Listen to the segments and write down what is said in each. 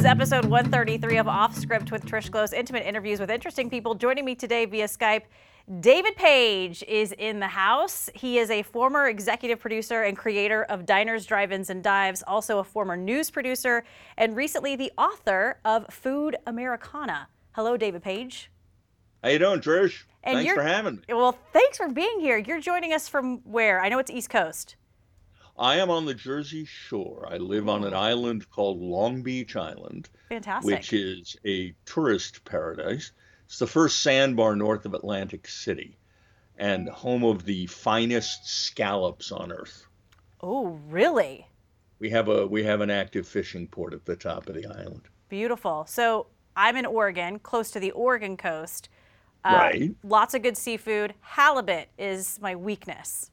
is episode 133 of Off Script with Trish Close, intimate interviews with interesting people. Joining me today via Skype, David Page is in the house. He is a former executive producer and creator of Diners, Drive-Ins, and Dives, also a former news producer, and recently the author of Food Americana. Hello, David Page. How you doing, Trish? And Thanks for having me. Well, thanks for being here. You're joining us from where? I know it's East Coast. I am on the Jersey Shore. I live on an island called Long Beach Island, Fantastic. which is a tourist paradise. It's the first sandbar north of Atlantic City and home of the finest scallops on earth. oh, really? We have a we have an active fishing port at the top of the island. Beautiful. So I'm in Oregon, close to the Oregon coast. Uh, Right. Lots of good seafood. Halibut is my weakness.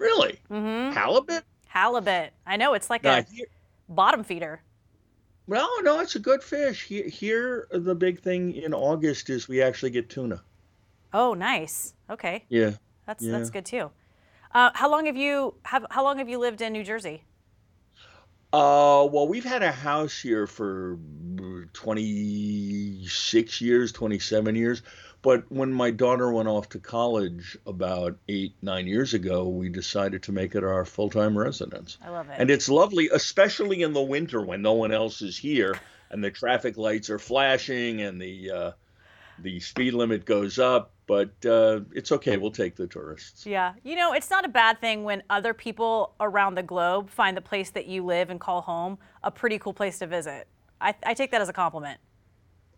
Really? Mm-hmm. Halibut? Halibut. I know it's like Now, a here- bottom feeder. well, no, it's a good fish. Here, the big thing in August is we actually get tuna. Oh, nice. Okay, Yeah. that's Yeah. that's good too. Uh, how long have you have How long have you lived in New Jersey? Uh, well, we've had a house here for 26 years, 27 years. But when my daughter went off to college about eight, nine years ago, we decided to make it our full time residence. I love it. And it's lovely, especially in the winter when no one else is here and the traffic lights are flashing and the uh, the speed limit goes up. But uh, it's okay. We'll take the tourists. yeah, you know, it's not a bad thing when other people around the globe find the place that you live and call home a pretty cool place to visit. I, I take that as a compliment.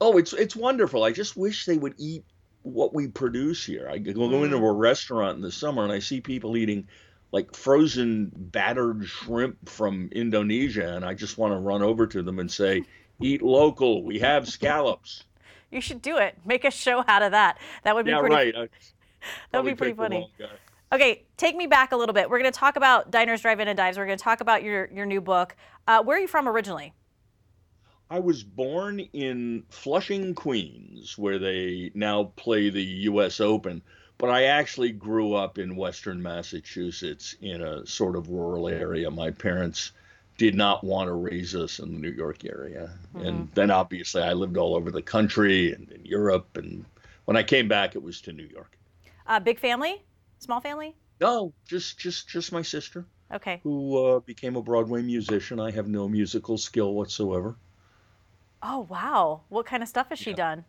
Oh, it's it's wonderful. I just wish they would eat what we produce here. I go go into a restaurant in the summer and I see people eating like frozen battered shrimp from Indonesia, and I just want to run over to them and say, "Eat local. We have scallops." You should do it. Make a show out of that. That would be yeah, pretty. right. I That would be pretty funny. Okay, take me back a little bit. We're going to talk about diners, drive-in, and dives. We're going to talk about your your new book. Uh, where are you from originally? I was born in Flushing, Queens, where they now play the U.S. Open, but I actually grew up in Western Massachusetts in a sort of rural area. My parents did not want to raise us in the New York area. And then obviously I lived all over the country and in Europe. And when I came back, it was to New York. Uh, big family, small family. No, just just just my sister, Okay. who uh, became a Broadway musician. I have no musical skill whatsoever. Oh wow, what kind of stuff has she Yeah. done?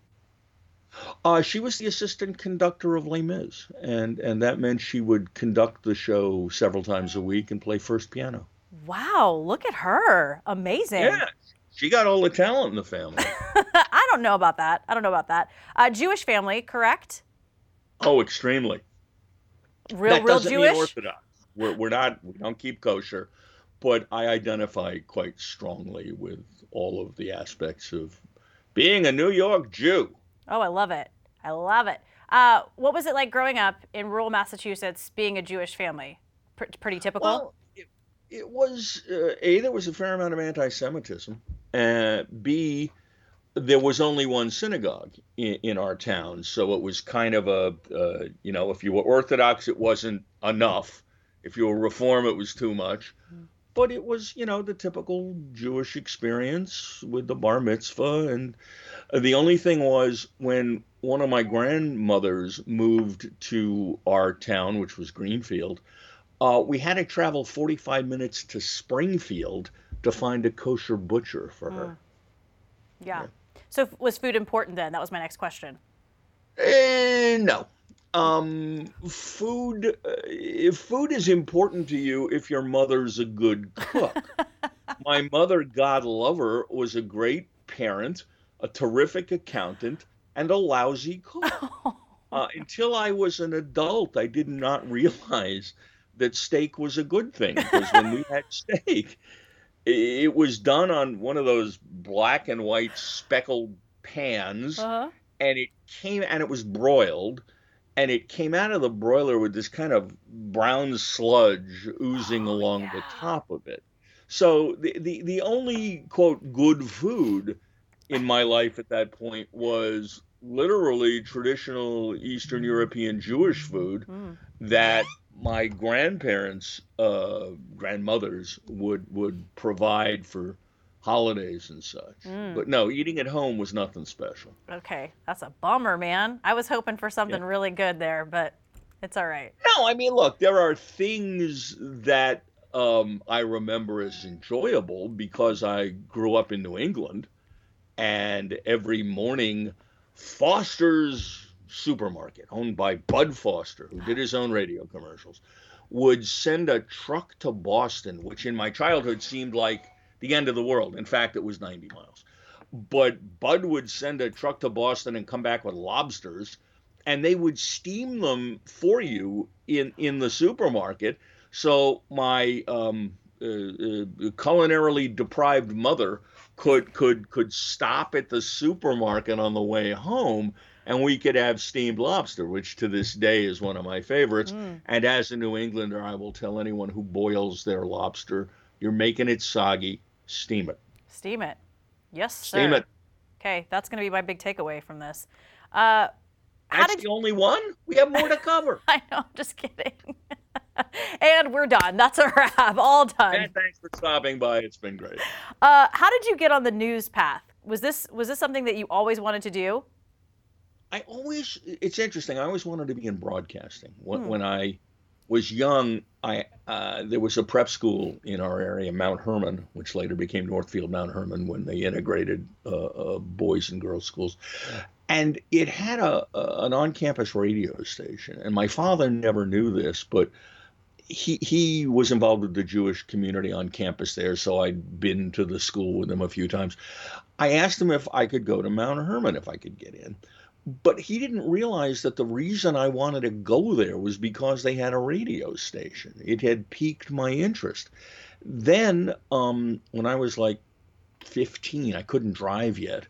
Uh, she was the assistant conductor of Les Mis, and and that meant she would conduct the show several times a week and play first piano. Wow, look at her, amazing. Yeah, she got all the talent in the family. I don't know about that. I don't know about that. Uh, Jewish family, correct? oh, extremely. Real, that real Jewish. orthodox. We're we're not. We don't keep kosher, but I identify quite strongly with all of the aspects of being a New York Jew. Oh, I love it. I love it. Uh, what was it like growing up in rural Massachusetts, being a Jewish family? Pr- pretty typical. Well, it, it was uh, a there was a fair amount of anti-Semitism, and b there was only one synagogue in, in our town, so it was kind of a uh, you know if you were Orthodox, it wasn't enough. If you were Reform, it was too much. But it was, you know, the typical Jewish experience with the bar mitzvah. And uh, the only thing was when one of my grandmothers moved to our town, which was Greenfield, uh, we had to travel 45 minutes to Springfield to find a kosher butcher for her. yeah. So was food important then? That was my next question. Eh, no. Um, food. Uh, if food is important to you, if your mother's a good cook. My mother, God love her, was a great parent, a terrific accountant, and a lousy cook. Uh, until I was an adult, I did not realize that steak was a good thing because when we had steak, it was done on one of those black and white speckled pans Uh-huh. and it came and it was broiled and it came out of the broiler with this kind of brown sludge oozing Oh, along yeah. the top of it so the, the the only quote good food in my life at that point was literally traditional eastern european jewish food Mm. that my grandparents uh grandmothers would would provide for holidays and such. Mm. But no, eating at home was nothing special. Okay, that's a bummer, man. I was hoping for something Yeah. really good there, but it's all right. No, I mean, look, there are things that um, I remember as enjoyable because I grew up in New England, and every morning, Foster's supermarket, owned by Bud Foster, who did his own radio commercials, would send a truck to Boston, which in my childhood seemed like the end of the world. In fact, it was 90 miles. But Bud would send a truck to Boston and come back with lobsters and they would steam them for you in in the supermarket. So my um, uh, uh, culinarily deprived mother could could could stop at the supermarket on the way home, and we could have steamed lobster, which to this day is one of my favorites. Mm. And as a New Englander, I will tell anyone who boils their lobster, you're making it soggy, steam it. Steam it. Yes, sir. Steam it. Okay, that's going to be my big takeaway from this. Uh, That's the only one. We have more to cover. I know, I'm just kidding. and we're done. That's a wrap. All done. and thanks for stopping by. It's been great. Uh, how did you get on the news path? Was this was this something that you always wanted to do? I always, it's interesting. I always wanted to be in broadcasting. When, Hmm. when I was young, I uh, there was a prep school in our area, Mount Hermon, which later became Northfield Mount Hermon when they integrated uh, uh, boys and girls schools, and it had a, a an on-campus radio station. And my father never knew this, but he he was involved with the Jewish community on campus there, so I'd been to the school with him a few times. I asked him if I could go to Mount Hermon if I could get in but he didn't realize that the reason I wanted to go there was because they had a radio station. It had piqued my interest. Then, um, when I was like 15, I couldn't drive yet.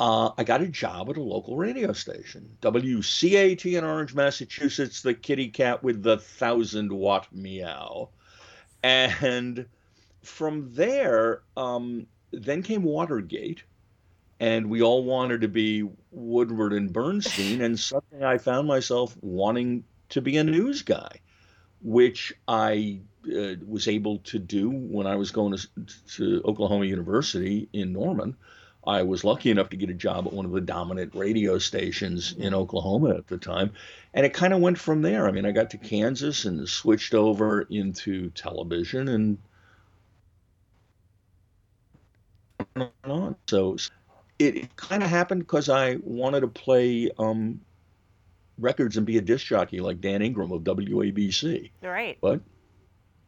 Uh, I got a job at a local radio station, WCAT in Orange, Massachusetts, the kitty cat with the thousand watt meow. And from there, um, then came Watergate and we all wanted to be Woodward and Bernstein, and suddenly I found myself wanting to be a news guy, which I uh, was able to do when I was going to, to Oklahoma University in Norman. I was lucky enough to get a job at one of the dominant radio stations in Oklahoma at the time, and it kind of went from there. I mean, I got to Kansas and switched over into television and on. So it, it kind of happened because I wanted to play um, records and be a disc jockey like Dan Ingram of WABC. Right. But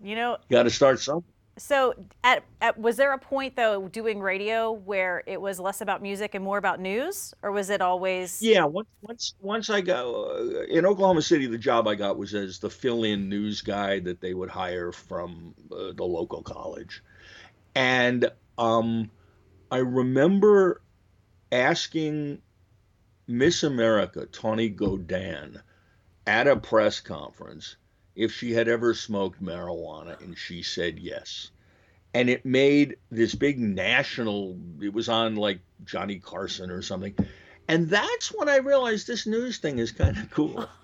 You know, you got to start somewhere. so at, at was there a point though doing radio where it was less about music and more about news, or was it always? Yeah, once once once I got uh, in Oklahoma City, the job I got was as the fill-in news guy that they would hire from uh, the local college, and um, I remember asking Miss America Tawny Godin at a press conference if she had ever smoked marijuana, and she said yes. And it made this big national. It was on like Johnny Carson or something. And that's when I realized this news thing is kind of cool.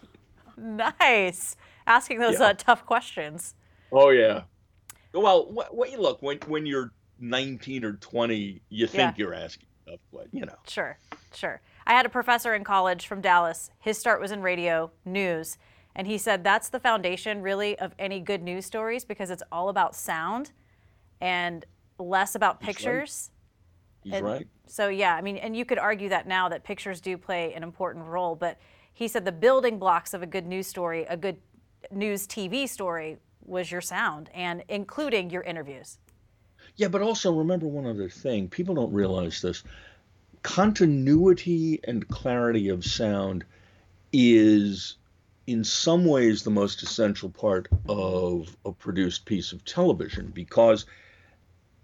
Nice. Asking those Yeah. uh, tough questions. Oh yeah. Well, wh- wh- look when when you're 19 or 20, you think Yeah. you're asking stuff, but you know. Sure, sure. I had a professor in college from Dallas. His start was in radio news. And he said that's the foundation, really, of any good news stories because it's all about sound and less about He's right. pictures. He's And right. So, yeah, I mean, and you could argue that now that pictures do play an important role. But he said the building blocks of a good news story, a good news TV story, was your sound and including your interviews. Yeah, but also remember one other thing. People don't realize this. Continuity and clarity of sound is in some ways the most essential part of a produced piece of television because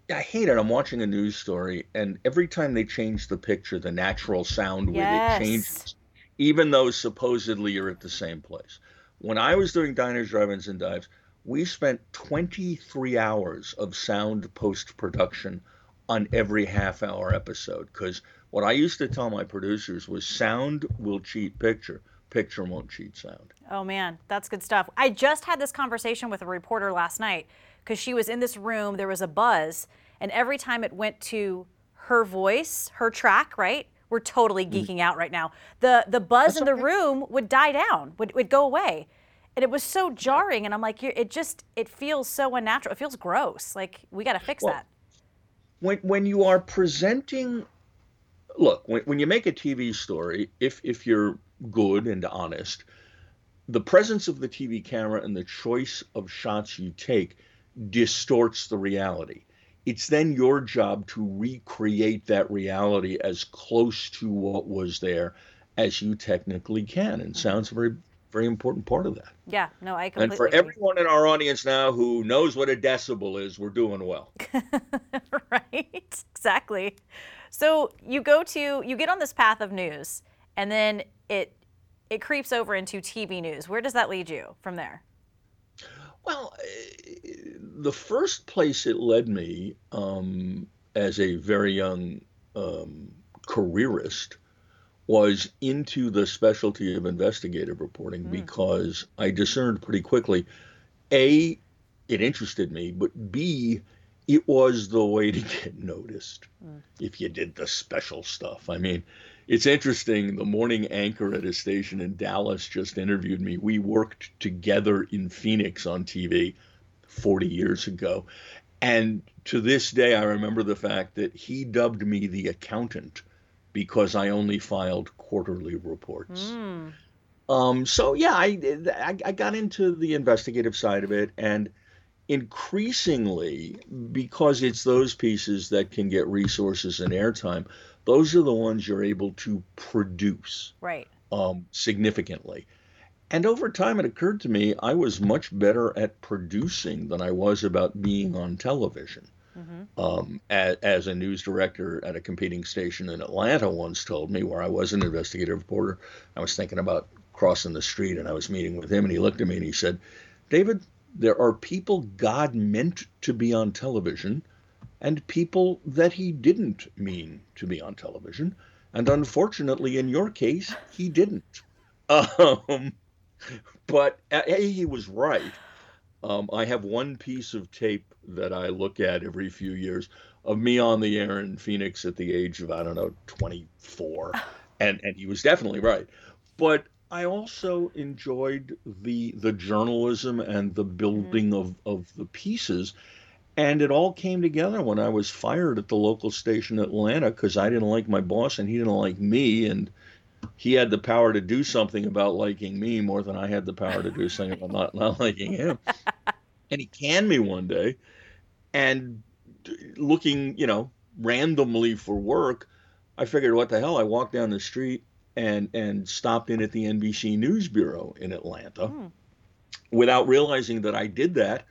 I hate it. I'm watching a news story and every time they change the picture, the natural sound with Yes. it changes, even though supposedly you're at the same place. When I was doing diners, drive-ins, and dives, we spent 23 hours of sound post production on every half hour episode because what I used to tell my producers was sound will cheat picture, picture won't cheat sound. Oh man, that's good stuff. I just had this conversation with a reporter last night because she was in this room. There was a buzz, and every time it went to her voice, her track, right? We're totally mm-hmm. geeking mm. out right now. The the buzz That's in the okay. room would die down, would, would go away. And it was so jarring. And I'm like, it just, it feels so unnatural. It feels gross. Like, we got to fix well, that. When, when you are presenting, look, when, when you make a TV story, if, if you're good and honest, the presence of the TV camera and the choice of shots you take distorts the reality. It's then your job to recreate that reality as close to what was there as you technically can. And mm-hmm. sounds very, very important part of that. Yeah, no, I completely. And for everyone in our audience now who knows what a decibel is, we're doing well. right, exactly. So you go to, you get on this path of news, and then it it creeps over into TV news. Where does that lead you from there? Well, eh, the first place it led me um, as a very young um, careerist was into the specialty of investigative reporting mm. because I discerned pretty quickly A, it interested me, but B, it was the way to get noticed mm. if you did the special stuff. I mean, it's interesting. The morning anchor at a station in Dallas just interviewed me. We worked together in Phoenix on TV 40 years ago. And to this day, I remember the fact that he dubbed me the accountant because I only filed quarterly reports. Mm. Um, so, yeah, I, I, I got into the investigative side of it. And increasingly, because it's those pieces that can get resources and airtime, those are the ones you're able to produce right um, significantly and over time it occurred to me i was much better at producing than i was about being on television mm-hmm. um, as, as, a news director at a competing station in atlanta once told me where i was an investigative reporter i was thinking about crossing the street and i was meeting with him and he looked at me and he said david there are people god meant to be on television and people that he didn't mean to be on television. And unfortunately, in your case, he didn't. Um, but A, he was right. Um, I have one piece of tape that I look at every few years of me on the air in Phoenix at the age of, I don't know, 24. And, and he was definitely right. But I also enjoyed the the journalism and the mm-hmm. building mm-hmm. of, of the pieces and it all came together when I was fired at the local station in Atlanta because I didn't like my boss and he didn't like me. And he had the power to do something about liking me more than I had the power to do something about not, not liking him. And he canned me one day. And looking, you know, randomly for work, I figured, what the hell? I walked down the street and and stopped in at the NBC News Bureau in Atlanta hmm. without realizing that I did that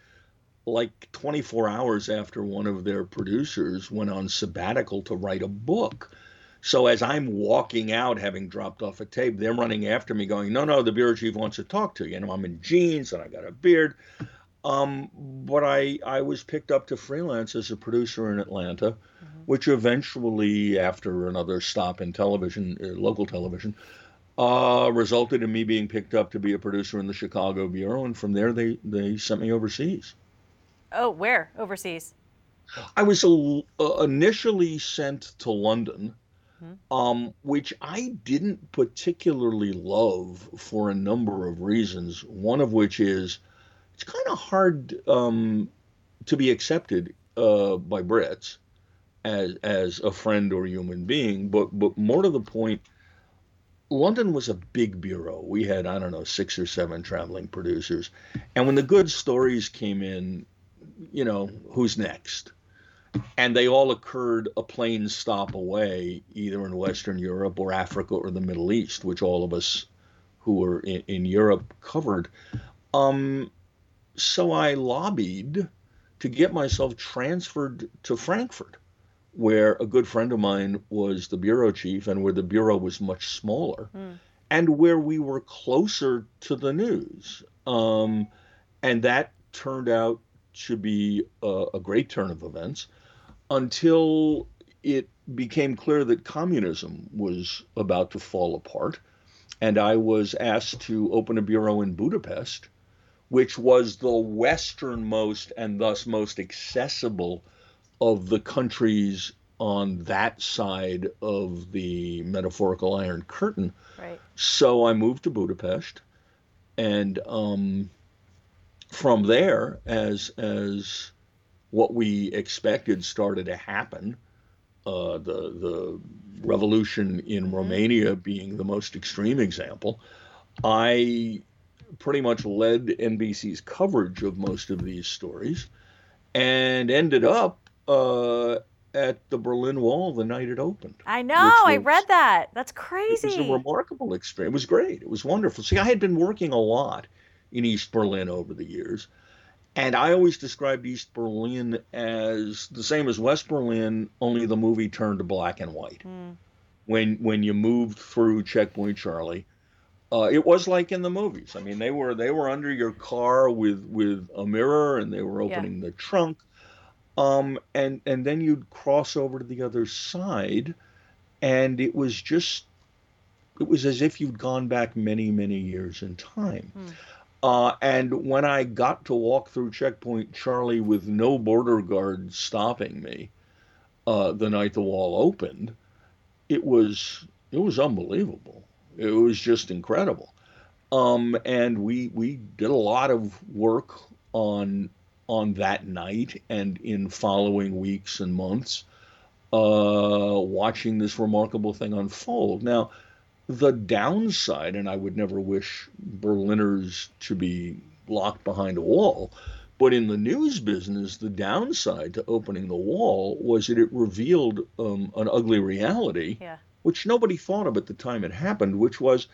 like 24 hours after one of their producers went on sabbatical to write a book. So as I'm walking out, having dropped off a tape, they're running after me, going, "No, no, the bureau chief wants to talk to you." You know, I'm in jeans and I got a beard. Um, but I I was picked up to freelance as a producer in Atlanta, mm-hmm. which eventually, after another stop in television, uh, local television, uh, resulted in me being picked up to be a producer in the Chicago bureau, and from there they they sent me overseas. Oh, where overseas? I was uh, initially sent to London, mm-hmm. um, which I didn't particularly love for a number of reasons. One of which is it's kind of hard um, to be accepted uh, by Brits as as a friend or human being. But but more to the point, London was a big bureau. We had I don't know six or seven traveling producers, and when the good stories came in, you know, who's next? And they all occurred a plane stop away, either in Western Europe or Africa or the Middle East, which all of us who were in, in Europe covered. Um, so I lobbied to get myself transferred to Frankfurt, where a good friend of mine was the bureau chief and where the bureau was much smaller mm. and where we were closer to the news. Um, and that turned out should be a, a great turn of events until it became clear that communism was about to fall apart. And I was asked to open a bureau in Budapest, which was the westernmost and thus most accessible of the countries on that side of the metaphorical Iron Curtain. Right. So I moved to Budapest, and um, from there, as as what we expected started to happen, uh, the the revolution in mm-hmm. Romania being the most extreme example, I pretty much led NBC's coverage of most of these stories, and ended up uh, at the Berlin Wall the night it opened. I know. Was, I read that. That's crazy. It was a remarkable experience. It was great. It was wonderful. See, I had been working a lot in East Berlin over the years. And I always described East Berlin as the same as West Berlin, only the movie turned to black and white. Mm. When when you moved through Checkpoint Charlie, uh, it was like in the movies. I mean, they were they were under your car with with a mirror, and they were opening yeah. the trunk, um, and and then you'd cross over to the other side, and it was just, it was as if you'd gone back many many years in time. Hmm. Uh, and when I got to walk through checkpoint Charlie with no border guards stopping me, uh, the night the wall opened, it was it was unbelievable. It was just incredible. Um, and we we did a lot of work on on that night and in following weeks and months, uh, watching this remarkable thing unfold. Now, the downside, and I would never wish Berliners to be locked behind a wall, but in the news business, the downside to opening the wall was that it revealed um, an ugly reality, yeah. Which nobody thought of at the time it happened, which was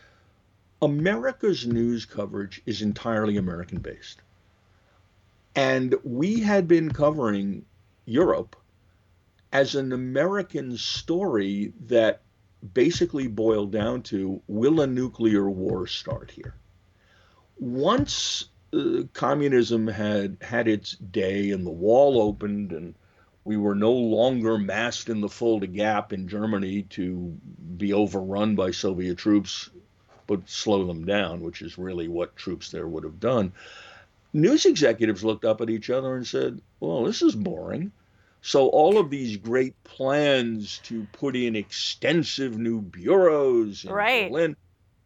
America's news coverage is entirely American based. And we had been covering Europe as an American story that basically boiled down to will a nuclear war start here? Once uh, communism had had its day and the wall opened and we were no longer massed in the Fulda Gap in Germany to be overrun by Soviet troops, but slow them down, which is really what troops there would have done news executives looked up at each other and said, well, this is boring. So all of these great plans to put in extensive new bureaus in right. Berlin,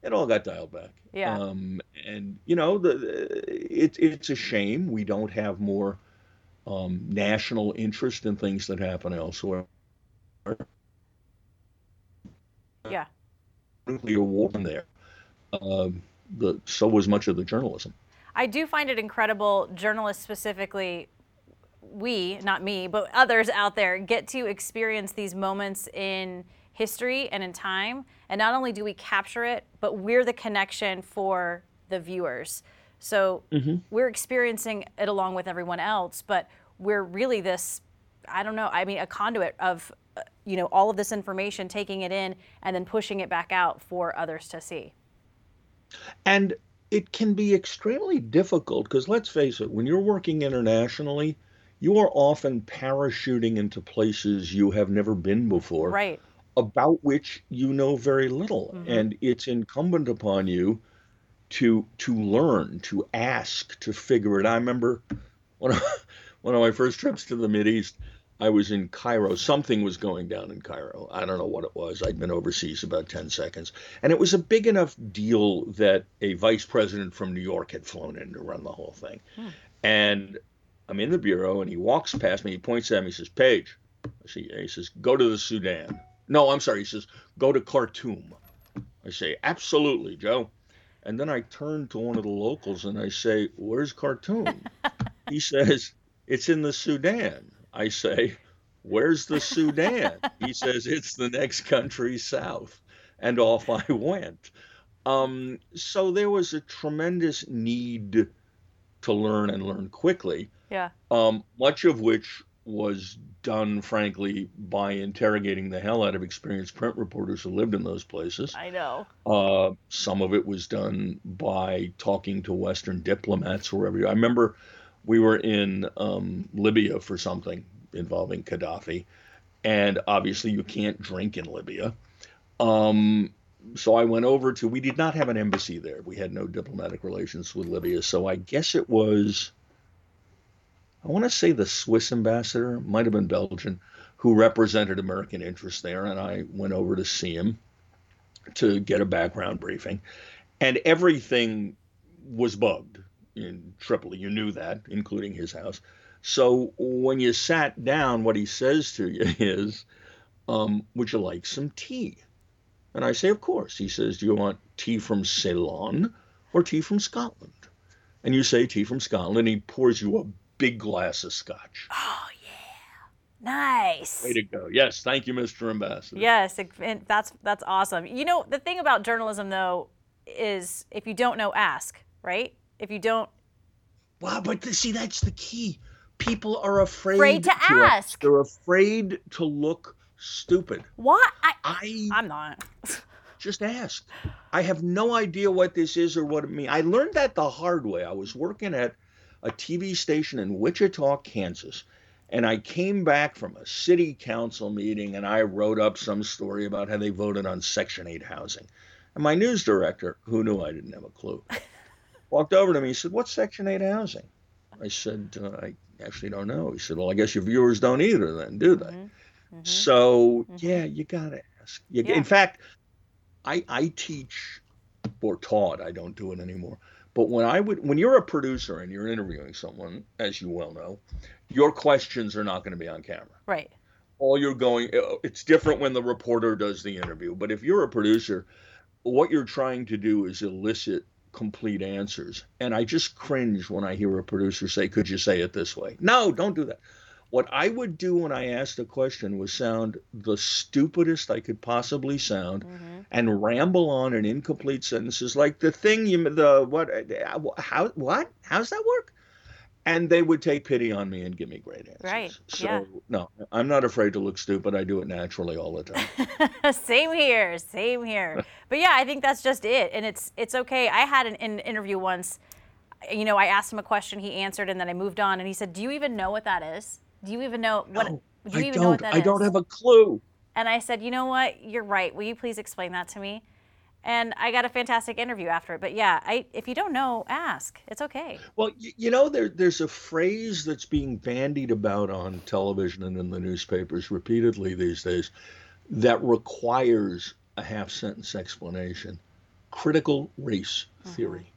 it all got dialed back. Yeah. Um, and you know, the, it, it's a shame we don't have more um, national interest in things that happen elsewhere. Yeah. Nuclear war in there. Uh, the, so was much of the journalism. I do find it incredible, journalists specifically, we, not me, but others out there, get to experience these moments in history and in time. And not only do we capture it, but we're the connection for the viewers. So mm-hmm. we're experiencing it along with everyone else, but we're really this, I don't know, I mean, a conduit of, uh, you know, all of this information, taking it in and then pushing it back out for others to see. And it can be extremely difficult because let's face it, when you're working internationally, you are often parachuting into places you have never been before. Right. About which you know very little. Mm-hmm. And it's incumbent upon you to to learn, to ask, to figure it. I remember one of one of my first trips to the Mid East, I was in Cairo. Something was going down in Cairo. I don't know what it was. I'd been overseas about 10 seconds. And it was a big enough deal that a vice president from New York had flown in to run the whole thing. Hmm. And I'm in the bureau, and he walks past me. He points at me. He says, Page. I see. He says, go to the Sudan. No, I'm sorry. He says, go to Khartoum. I say, absolutely, Joe. And then I turn to one of the locals and I say, where's Khartoum? he says, it's in the Sudan. I say, Where's the Sudan? he says, It's the next country south. And off I went. Um, so there was a tremendous need to learn and learn quickly. Yeah. Um, much of which was done, frankly, by interrogating the hell out of experienced print reporters who lived in those places. I know. Uh, some of it was done by talking to Western diplomats or wherever. I remember we were in um, Libya for something involving Gaddafi, and obviously you can't drink in Libya. Um, so I went over to. We did not have an embassy there. We had no diplomatic relations with Libya. So I guess it was. I want to say the Swiss ambassador, might have been Belgian, who represented American interests there, and I went over to see him to get a background briefing, and everything was bugged in Tripoli. You knew that, including his house. So when you sat down, what he says to you is, um, "Would you like some tea?" And I say, "Of course." He says, "Do you want tea from Ceylon or tea from Scotland?" And you say, "Tea from Scotland." And he pours you a big glass of scotch. Oh yeah, nice. Way to go! Yes, thank you, Mr. Ambassador. Yes, it, that's that's awesome. You know, the thing about journalism though is if you don't know, ask. Right? If you don't. Wow, but see, that's the key. People are afraid, Afraid to ask. They're afraid to look stupid. What? I, I I'm not. just ask. I have no idea what this is or what it means. I learned that the hard way. I was working at a TV station in Wichita, Kansas, and I came back from a city council meeting and I wrote up some story about how they voted on Section 8 housing. And my news director, who knew I didn't have a clue, walked over to me and said, What's Section 8 housing? I said, uh, I actually don't know. He said, Well, I guess your viewers don't either, then, do they? Mm-hmm. So, yeah, you got to ask. You, Yeah. In fact, I, I teach or taught, I don't do it anymore. But when I would, when you're a producer and you're interviewing someone, as you well know, your questions are not going to be on camera. Right. All you're going, uh, it's different when the reporter does the interview. But if you're a producer, what you're trying to do is elicit complete answers. And I just cringe when I hear a producer say, Could you say it this way? No, don't do that. What I would do when I asked a question was sound the stupidest I could possibly sound hmm and ramble on in incomplete sentences like the thing you the what how what how's that work and they would take pity on me and give me great answers Right, so yeah. no i'm not afraid to look stupid i do it naturally all the time same here, same here. But yeah, I think that's just it, and it's it's okay. I had an, an interview once. You know, I asked him a question, he answered, and then I moved on. And he said, "Do you even know what that is? Do you even know what? No, do you i even know what don't that i don't have a clue And I said, "You know what? You're right. Will you please explain that to me?" And I got a fantastic interview after it. But yeah, I if you don't know, ask. It's okay. well you, you know there, there's a phrase that's being bandied about on television and in the newspapers repeatedly these days that requires a half sentence explanation critical race mm-hmm. theory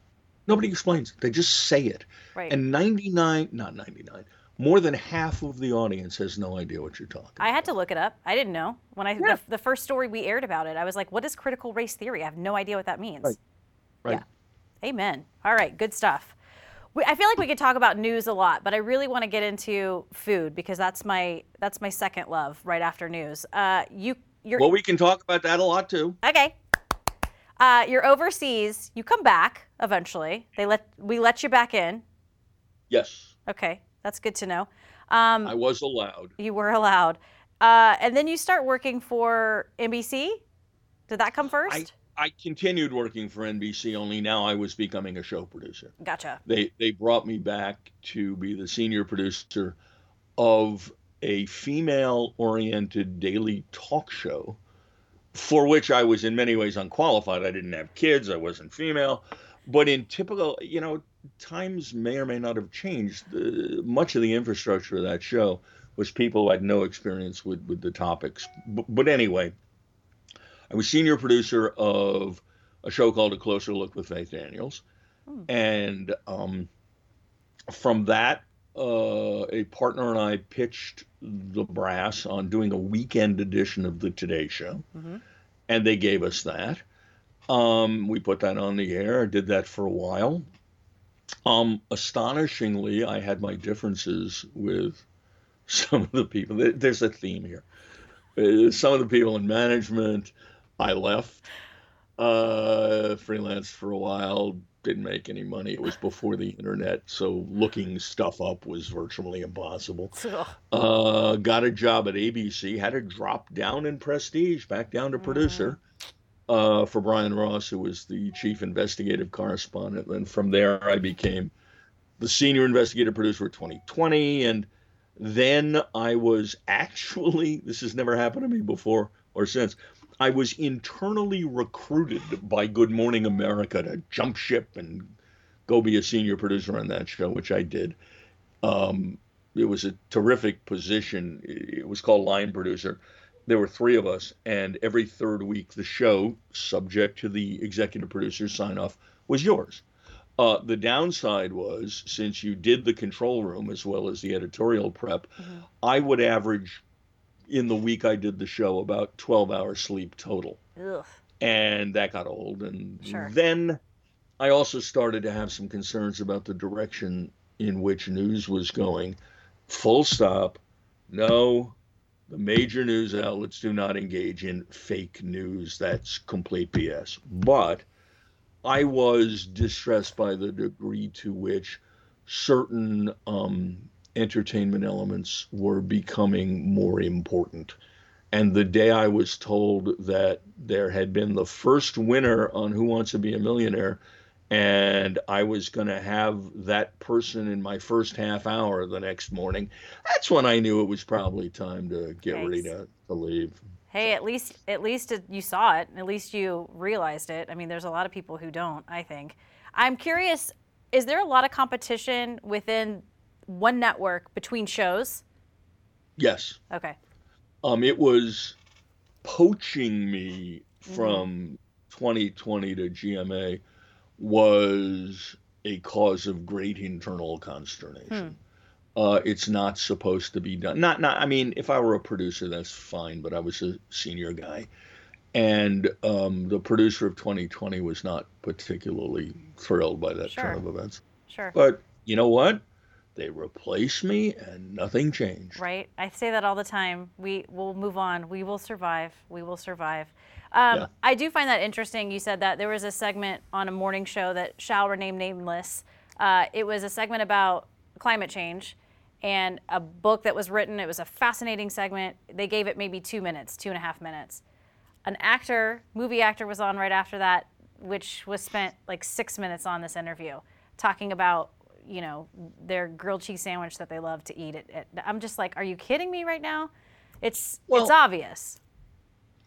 nobody explains it they just say it Right. and 99 not 99 more than half of the audience has no idea what you're talking about. I had to look it up. I didn't know when I Yeah. the, the first story we aired about it. I was like, "What is critical race theory?" I have no idea what that means. Right. right Yeah. Amen. All right, good stuff. We, I feel like we could talk about news a lot, but I really want to get into food because that's my that's my second love right after news. Uh, you you're well we can talk about that a lot too okay. Uh, you're overseas. You come back eventually. They let we let you back in. yes Okay, that's good to know. Um, i was allowed you were allowed, uh, and then you start working for NBC. Did that come first? i continued working for nbc only now i was becoming a show producer Gotcha. they they brought me back to be the senior producer of a female oriented daily talk show for which I was in many ways unqualified. I didn't have kids, I wasn't female, but in typical, you know, times may or may not have changed. The, much of the infrastructure of that show was people who had no experience with with the topics. But, but anyway, I was senior producer of a show called A Closer Look with Faith Daniels. Hmm. And um, from that, uh, a partner and I pitched the brass on doing a weekend edition of the Today Show, Mhm. and they gave us that. Um, we put that on the air. Did that for a while. Um, astonishingly, I had my differences with some of the people. There's a theme here. Uh, some of the people in management, I left. Uh, freelanced for a while, didn't make any money. It was before the internet, so looking stuff up was virtually impossible. Uh, got a job at ABC, had to drop down in prestige, back down to producer uh, for Brian Ross, who was the chief investigative correspondent. And from there, I became the senior investigative producer for 2020. And then I was actually, this has never happened to me before or since, I was internally recruited by Good Morning America to jump ship and go be a senior producer on that show, which I did. Um, it was a terrific position. It was called line producer. There were three of us, and every third week, the show, subject to the executive producer's sign off, was yours. Uh, the downside was since you did the control room as well as the editorial prep, mm-hmm. I would average in the week I did the show about 12 hours sleep total. Ugh. And that got old. And sure. then I also started to have some concerns about the direction in which news was going. Full stop. No, the major news outlets do not engage in fake news. That's complete BS. But I was distressed by the degree to which certain um, entertainment elements were becoming more important. And the day I was told that there had been the first winner on Who Wants to Be a Millionaire, and I was going to have that person in my first half hour the next morning, that's when I knew it was probably time to get Thanks. ready to, to leave. Hey, at least at least you saw it. At least you realized it. I mean, there's a lot of people who don't. I think. I'm curious. Is there a lot of competition within one network between shows? Yes. Okay. Um, it was poaching me mm-hmm. from mm-hmm. 2020 to GMA was a cause of great internal consternation. Hmm. Uh, it's not supposed to be done. Not, not. I mean, if I were a producer, that's fine. But I was a senior guy, and um, the producer of 2020 was not particularly thrilled by that sure. turn of events. Sure. But you know what? They replaced me, and nothing changed. Right. I say that all the time. We will move on. We will survive. We will survive. Um, yeah. I do find that interesting. You said that there was a segment on a morning show that shall remain nameless. Uh, it was a segment about climate change and a book that was written. It was a fascinating segment. They gave it maybe two minutes, two and a half minutes. An actor, movie actor, was on right after that, which was spent like six minutes on this interview, talking about you know their grilled cheese sandwich that they love to eat. It, it I'm just like, are you kidding me right now? It's well, it's obvious.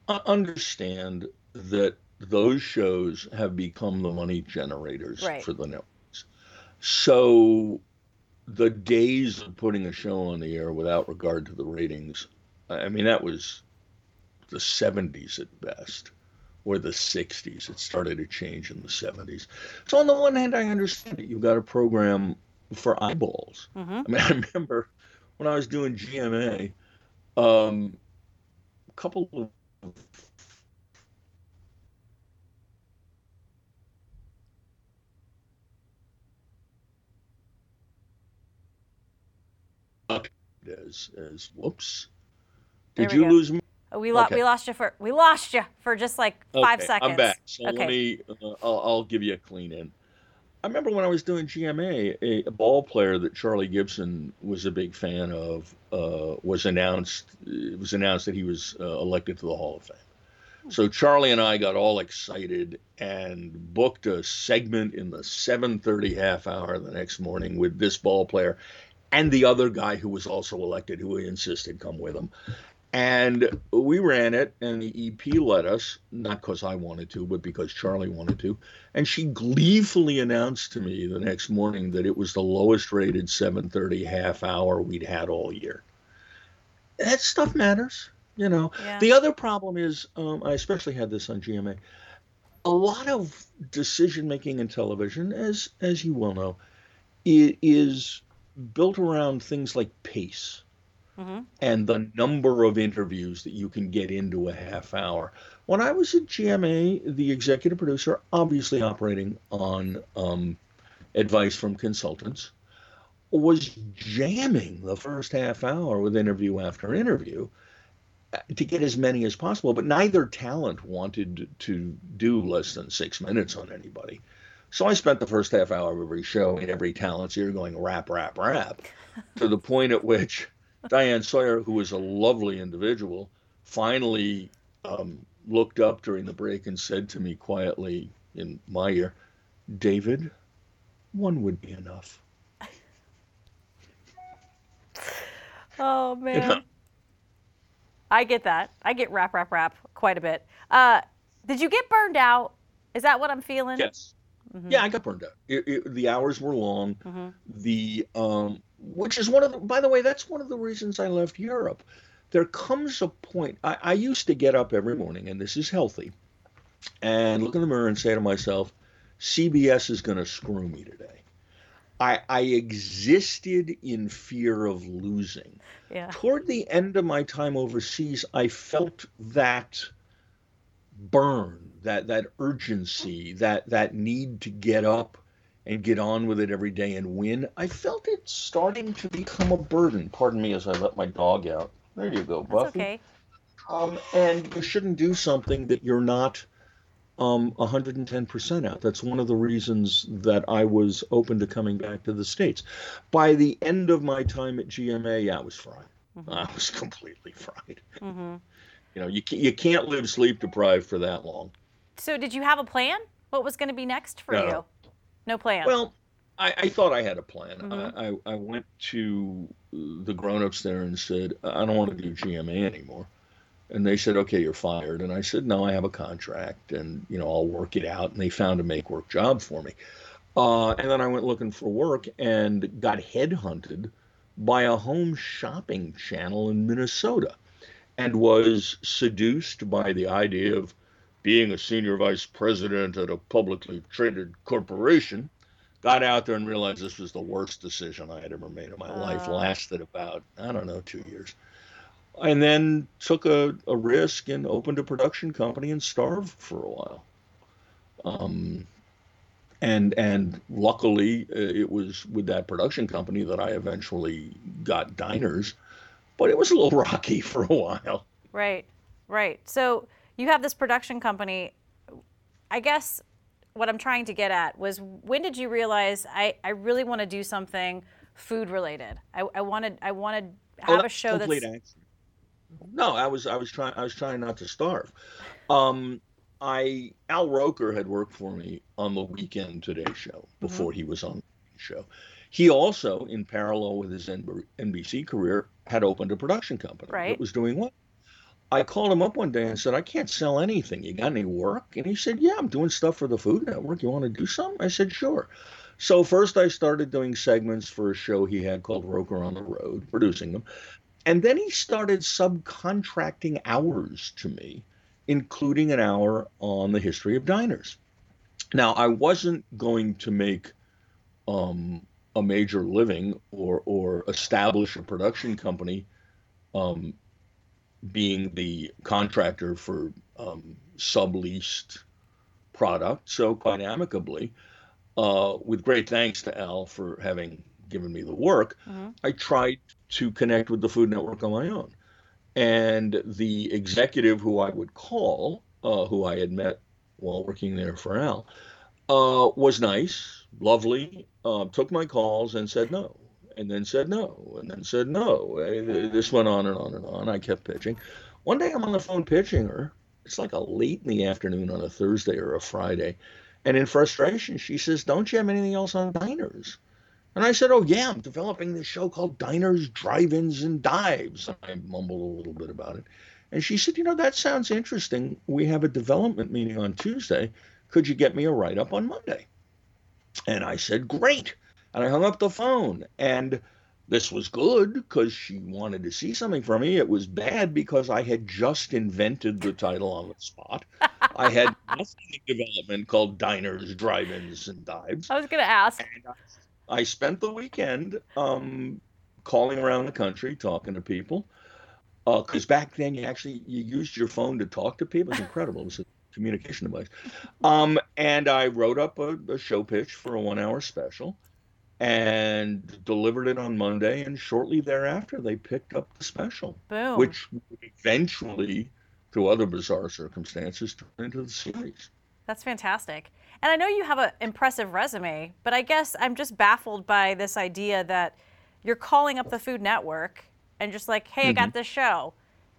Understand that those shows have become the money generators right. for the networks. So the days of putting a show on the air without regard to the ratings, I mean, that was the 70s at best, or the 60s. It started to change in the 70s. So, on the one hand, I understand it. You've got a program for eyeballs. Mm-hmm. I mean, I remember when I was doing GMA, um, a couple of as as whoops. Did you go. lose me? Oh, we, lo- okay. we lost you for we lost you for just like five okay, seconds. I'm back. So okay. let me. Uh, I'll, I'll, give you a clean in. I remember when I was doing GMA, a, a ball player that Charlie Gibson was a big fan of uh, was announced. It was announced that he was uh, elected to the Hall of Fame. So Charlie and I got all excited and booked a segment in the 7:30 half hour the next morning with this ball player and the other guy who was also elected, who we insisted come with him. And we ran it, and the EP let us, not because I wanted to, but because Charlie wanted to. And she gleefully announced to me the next morning that it was the lowest rated 7:30 half hour we'd had all year. That stuff matters, you know. Yeah. The other problem is, um, I especially had this on GMA. A lot of decision making in television, as as you well know, is built around things like pace mm-hmm. and the number of interviews that you can get into a half hour. When I was at GMA, the executive producer, obviously operating on um, advice from consultants, was jamming the first half hour with interview after interview uh, to get as many as possible. But neither talent wanted to do less than six minutes on anybody. So I spent the first half hour of every show in every talent's ear going rap, rap, rap, to the point at which Diane Sawyer, who was a lovely individual, finally um, looked up during the break and said to me quietly in my ear, David, one would be enough. Oh, man. You know? I get that. I get rap, rap, rap quite a bit. Uh, did you get burned out? Is that what I'm feeling? Yes Mhm. Yeah, I got burned out. It, it, the hours were long. Mhm. The um, which is one of the. By the way, that's one of the reasons I left Europe. There comes a point. I, I used to get up every morning, and this is healthy, and look in the mirror and say to myself, CBS is going to screw me today. I, I existed in fear of losing. Yeah. Toward the end of my time overseas, I felt that burn, that that urgency, that that need to get up and get on with it every day and win. I felt it starting to become a burden. Pardon me as I let my dog out. There you go, That's Buffy. okay. Um, and you shouldn't do something that you're not um, 110% out. That's one of the reasons that I was open to coming back to the States. By the end of my time at GMA, yeah, I was fried. Mhm. I was completely fried. Mhm. You know, you, you can't live sleep deprived for that long. So, did you have a plan? What was going to be next for No. you? No plan. Well, I, I thought I had a plan. Mhm. I, I, I went to the grown-ups there and said, I don't want to do GMA anymore. And they said, okay, you're fired. And I said, no, I have a contract and, you know, I'll work it out. And they found a make work job for me. Uh, and then I went looking for work and got headhunted by a home shopping channel in Minnesota and was seduced by the idea of being a senior vice president at a publicly traded corporation. Got out there and realized this was the worst decision I had ever made in my life. Oh. Lasted about, I don't know, two years. And then took a, a risk and opened a production company and starved for a while. Um, and and luckily uh, it was with that production company that I eventually got diners, but it was a little rocky for a while. Right, right. So you have this production company. I guess what I'm trying to get at was when did you realize I, I really want to do something food related? I, I wanted I wanted to have Oh, a show that's complete accident. No, I was I was trying I was trying not to starve. Um, I Al Roker had worked for me on the Weekend Today show Mm-hmm. before he was on the show. He also, in parallel with his NBC career, had opened a production company Right. that was doing well. I called him up one day and said, I can't sell anything. You got any work? And he said, Yeah, I'm doing stuff for the Food Network. You want to do something? I said, Sure. So first I started doing segments for a show he had called Roker on the Road, producing them. And then he started subcontracting hours to me, including an hour on the history of diners. Now, I wasn't going to make um, a major living or, or establish a production company um, being the contractor for um, subleased product. So, quite amicably, uh, with great thanks to Al for having given me the work, Mhm. I tried to connect with the Food Network on my own. And the executive who I would call, uh, who I had met while working there for Al, uh, was nice, lovely, uh, took my calls and said no, and then said no, and then said no. This went on and on and on. I kept pitching. One day I'm on the phone pitching her. It's like a late in the afternoon on a Thursday or a Friday. And in frustration, she says, Don't you have anything else on diners? And I said, Oh, yeah, I'm developing this show called Diners, Drive Ins, and Dives. I mumbled a little bit about it. And she said, You know, that sounds interesting. We have a development meeting on Tuesday. Could you get me a write up on Monday? And I said, Great. And I hung up the phone. And this was good because she wanted to see something from me. It was bad because I had just invented the title on the spot. I had nothing in development called Diners, Drive Ins, and Dives. I was going to ask. And I, spent the weekend um, calling around the country, talking to people. Because back then, you actually you used your phone to talk to people. It's incredible. It was a communication device. Um, and I wrote up a, a show pitch for a one-hour special, and delivered it on Monday. And shortly thereafter, they picked up the special, Boom. which eventually, through other bizarre circumstances, turned into the series. That's fantastic. And I know you have an impressive resume, but I guess I'm just baffled by this idea that you're calling up the Food Network and just like, hey, I got mm-hmm. this show.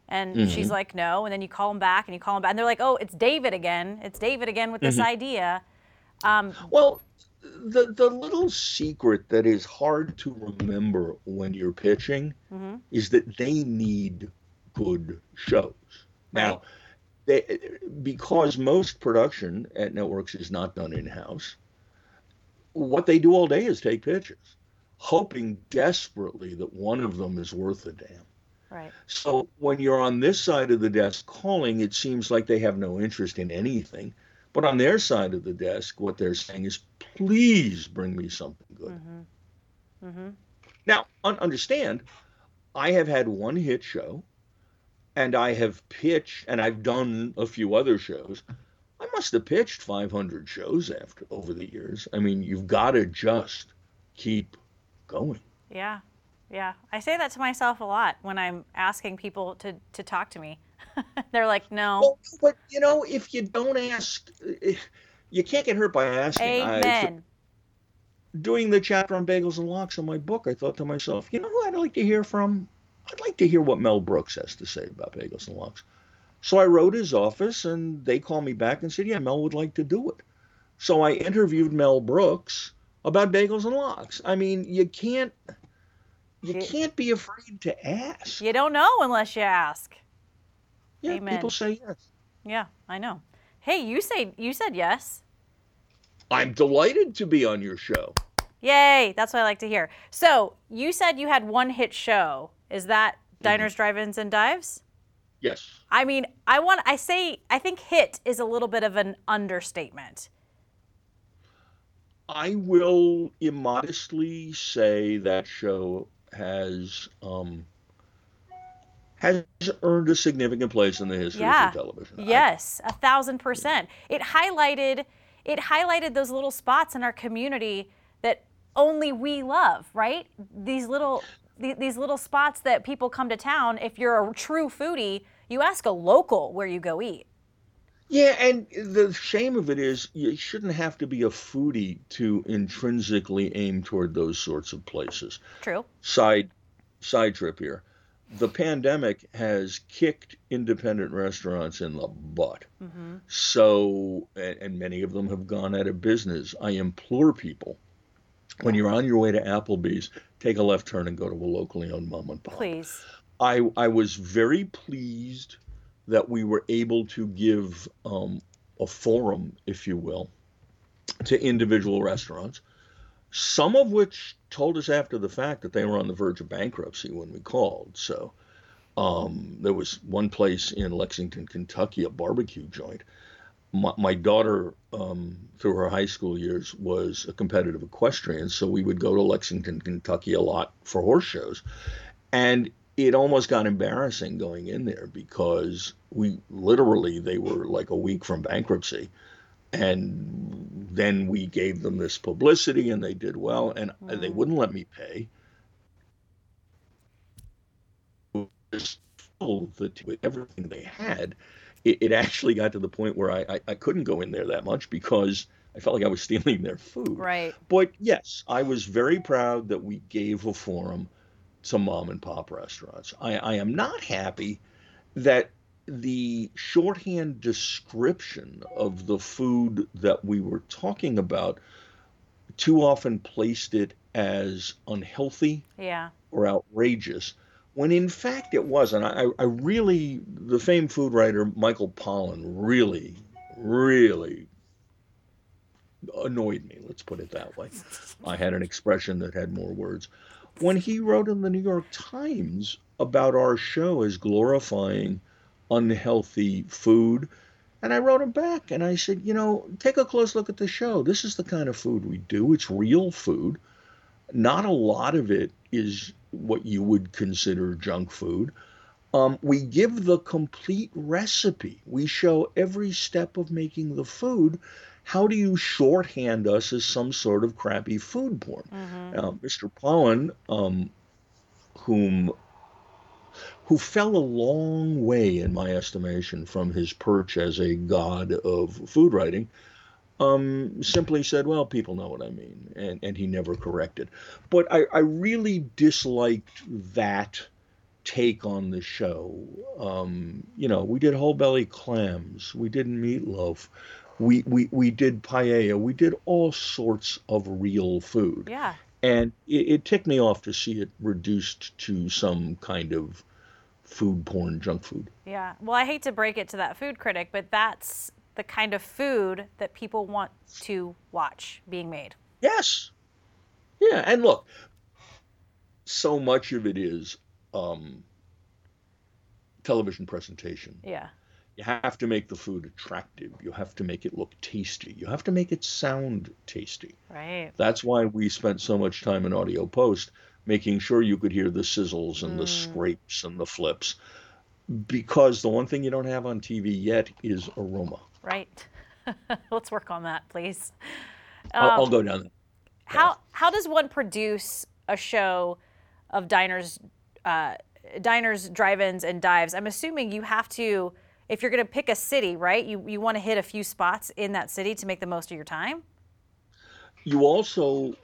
And she's mm-hmm. like, no. And then you call them back and you call them back. And they're like, oh, it's David again. It's David again with this mm-hmm. idea. Um, Well, the the little secret that is hard to remember when you're pitching mhm. is that they need good shows. Now, they, because most production at networks is not done in house, what they do all day is take pitches, hoping desperately that one of them is worth a damn. Right. So when you're on this side of the desk calling, it seems like they have no interest in anything. But on their side of the desk, what they're saying is, please bring me something good. Mm-hmm. Mm-hmm. Now, un- understand, I have had one hit show, and I have pitched, and I've done a few other shows. I must have pitched 500 shows after over the years. I mean, you've got to just keep going. Yeah. Yeah. I say that to myself a lot when I'm asking people to, to talk to me. They're like, no. Well, but you know, if you don't ask, eh, you can't get hurt by asking. I- Amen. doing the chapter on bagels and lox in my book, I thought to myself, you know who I'd like to hear from? I'd like to hear what Mel Brooks has to say about bagels and lox. So I wrote his office, and they called me back and said, yeah, Mel would like to do it. So I interviewed Mel Brooks about bagels and lox. I mean, you can't, You- can't be afraid to ask. You don't know unless you ask. Yeah, Amen. people say yes. Yeah, I know. Hey, you say you said yes. I'm delighted to be on your show. Yay! That's what I like to hear. So you said you had one hit show. Is that Mm-hmm. Diners, Drive-ins, and Dives? Yes. I mean, I want. I say. I think hit is a little bit of an understatement. I will immodestly say that show has um, has earned a significant place in the history Yeah. of television. I- Yes, a thousand percent. It highlighted. It highlighted those little spots in our community that only we love. Right? These little. the- These little spots that people come to town. If you're a true foodie, you ask a local where you go eat. yeah, and the shame of it is you shouldn't have to be a foodie to intrinsically aim toward those sorts of places. True. Side side trip here. The pandemic has kicked independent restaurants in the butt. hmm So, and, and many of them have gone out of business. I implore people, when you're on your way to Applebee's, take a left turn and go to a locally owned mom and pop. Please. I, I was very pleased that we were able to give um, a forum, if you will, to individual restaurants, some of which told us after the fact that they were on the verge of bankruptcy when we called. So um, there was one place in Lexington, Kentucky, a barbecue joint. My, my daughter, um, through her high school years, was a competitive equestrian, so we would go to Lexington, Kentucky a lot for horse shows. And it almost got embarrassing going in there because we literally, they were like a week from bankruptcy. And then we gave them this publicity and they did well, and they Mm. wouldn't let me pay. Just filled the with everything they had. It, it actually got to the point where I, I, I couldn't go in there that much because I felt like I was stealing their food. Right. But yes, I was very proud that we gave a forum to mom and pop restaurants. I, I am not happy that the shorthand description of the food that we were talking about too often placed it as unhealthy Yeah. or outrageous when in fact it wasn't. I, I really, the famed food writer Michael Pollan really, really annoyed me, let's put it that way. I had an expression that had more words. When he wrote in the New York Times about our show as glorifying unhealthy food, and I wrote him back and I said, you know, take a close look at the show. This is the kind of food we do. It's real food. Not a lot of it is what you would consider junk food. Um, we give the complete recipe. We show every step of making the food. How do you shorthand us as some sort of crappy food porn? hmm Uh, Mr. Pollan, um, whom who fell a long way in my estimation from his perch as a god of food writing, um, simply said, "Well, people know what I mean," and and he never corrected. But I, I really disliked that take on the show. Um, you know, we did whole belly clams, we did meatloaf, we we we did paella, we did all sorts of real food. Yeah. And it, it ticked me off to see it reduced to some kind of food porn, junk food. Yeah. Well, I hate to break it to that food critic, but that's the kind of food that people want to watch being made. Yes. Yeah, and look, so much of it is um, television presentation. Yeah. You have to make the food attractive. You have to make it look tasty. You have to make it sound tasty. Right. That's why we spent so much time in audio post making sure you could hear the sizzles and the scrapes and the flips. Because the one thing you don't have on TV yet is aroma. Right. Let's work on that, please. I'll, I'll go down that. How how does one produce a show of diners, uh, diners, drive-ins, and dives? I'm assuming you have to, if you're going to pick a city, right? You you want to hit a few spots in that city to make the most of your time. You also,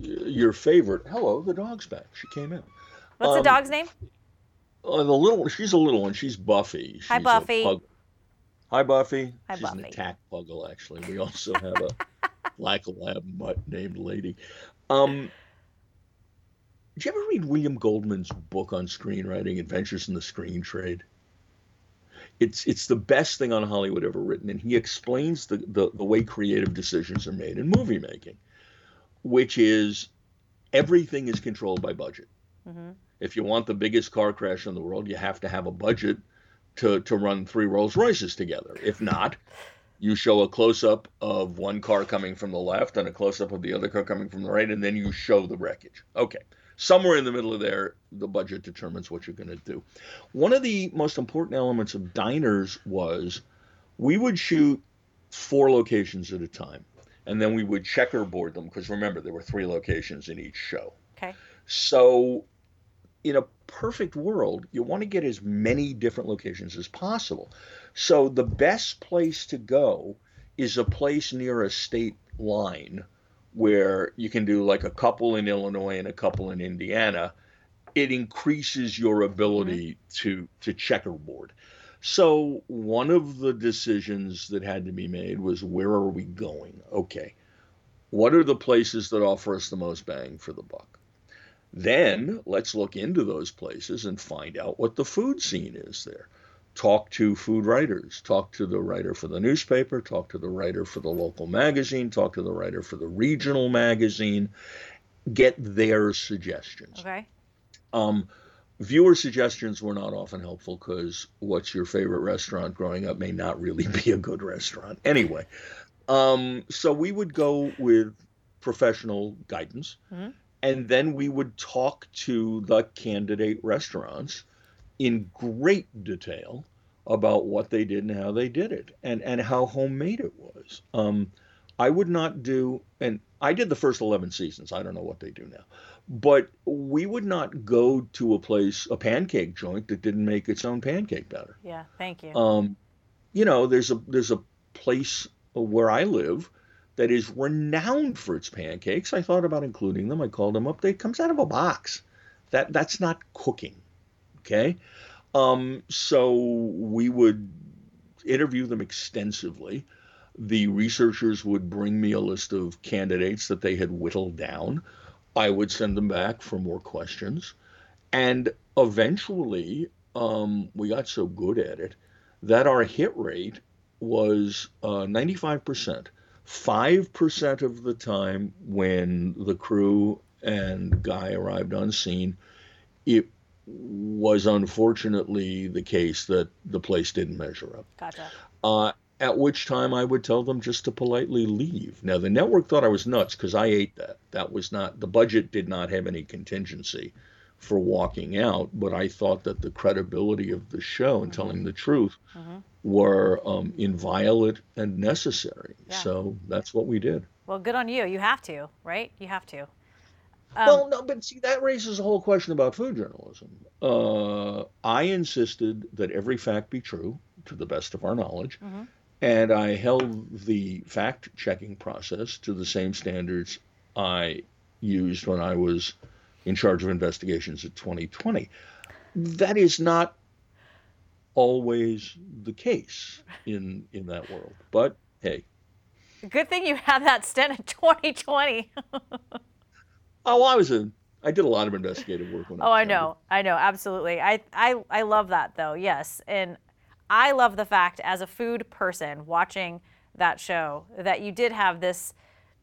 your favorite. Hello, the dog's back. She came in. What's the Um, dog's name? Uh, the little, she's a little one. She's Buffy. She's Hi, Buffy. pug- Hi, Buffy. Hi, she's an attack puggle, actually. We also have a black lab mutt named Lady. Um, did you ever read William Goldman's book on screenwriting, Adventures in the Screen Trade? It's it's the best thing on Hollywood ever written, and he explains the, the, the way creative decisions are made in movie making, which is everything is controlled by budget. hmm If you want the biggest car crash in the world, you have to have a budget to, to run three Rolls Royces together. If not, you show a close up of one car coming from the left and a close up of the other car coming from the right, and then you show the wreckage. Okay. Somewhere in the middle of there, the budget determines what you're going to do. One of the most important elements of diners was we would shoot four locations at a time, and then we would checkerboard them because remember, there were three locations in each show. Okay. So, in a perfect world, you want to get as many different locations as possible. So, the best place to go is a place near a state line where you can do like a couple in Illinois and a couple in Indiana. It increases your ability mm-hmm. to to checkerboard. So one of the decisions that had to be made was where are we going? Okay. What are the places that offer us the most bang for the buck? Then let's look into those places and find out what the food scene is there. Talk to food writers, talk to the writer for the newspaper, talk to the writer for the local magazine, talk to the writer for the regional magazine, get their suggestions. Okay. Um, viewer suggestions were not often helpful because what's your favorite restaurant growing up may not really be a good restaurant. Anyway, um, so we would go with professional guidance, Mhm. and then we would talk to the candidate restaurants in great detail about what they did and how they did it and, and how homemade it was. Um, I would not do, and I did the first 11 seasons. I don't know what they do now but we would not go to a place, a pancake joint that didn't make its own pancake batter. Yeah. Thank you. Um, you know, there's a there's a place where I live that is renowned for its pancakes. I thought about including them. I called them up. They comes out of a box. That that's not cooking. Okay. Um, so we would interview them extensively. The researchers would bring me a list of candidates that they had whittled down. I would send them back for more questions. And eventually, um, we got so good at it that our hit rate was uh, 95%. 5% of the time when the crew and guy arrived on scene, it was unfortunately the case that the place didn't measure up. Gotcha. Uh, at which time I would tell them just to politely leave. Now, the network thought I was nuts because I ate that. That was not, the budget did not have any contingency for walking out, but I thought that the credibility of the show and telling the truth Mhm. were um, inviolate and necessary. Yeah. So that's what we did. Well, good on you. You have to, right? You have to. Um, well, no, but see, that raises a whole question about food journalism. Uh, I insisted that every fact be true to the best of our knowledge, Mhm. And I held the fact checking process to the same standards I used when I was in charge of investigations at 20/20. That is not always the case in in that world, but hey, good thing you had that stint in 20/20. oh, I was a I did a lot of investigative work when I Oh, was I know. I know. Absolutely. I, I, I love that though. Yes. And I love the fact as a food person watching that show that you did have this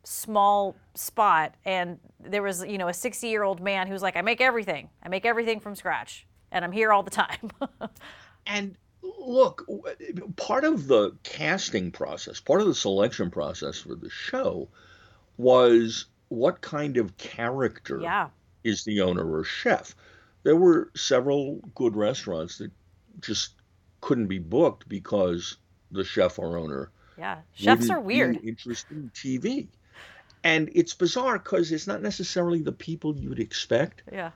small spot and there was you know a 60 year old man who's like i make everything. I make everything from scratch and i'm here all the time. And look part of the casting process part of the selection process for the show was what kind of character yeah. is the owner or chef? There were several good restaurants that just couldn't be booked because the chef or owner yeah chefs are weird interesting tv and it's bizarre because it's not necessarily the people you'd expect. Yeah.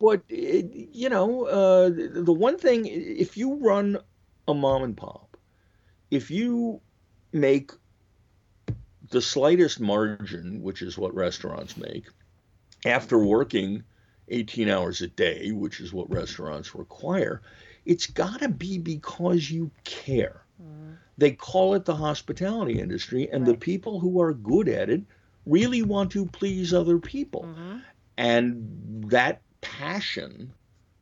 But it, you know, uh, the one thing, if you run a mom and pop, if you make the slightest margin, which is what restaurants make, after working 18 hours a day, which is what restaurants require, it's got to be because you care. Mm. They call it the hospitality industry, and right. the people who are good at it really want to please other people. Mm-hmm. And that passion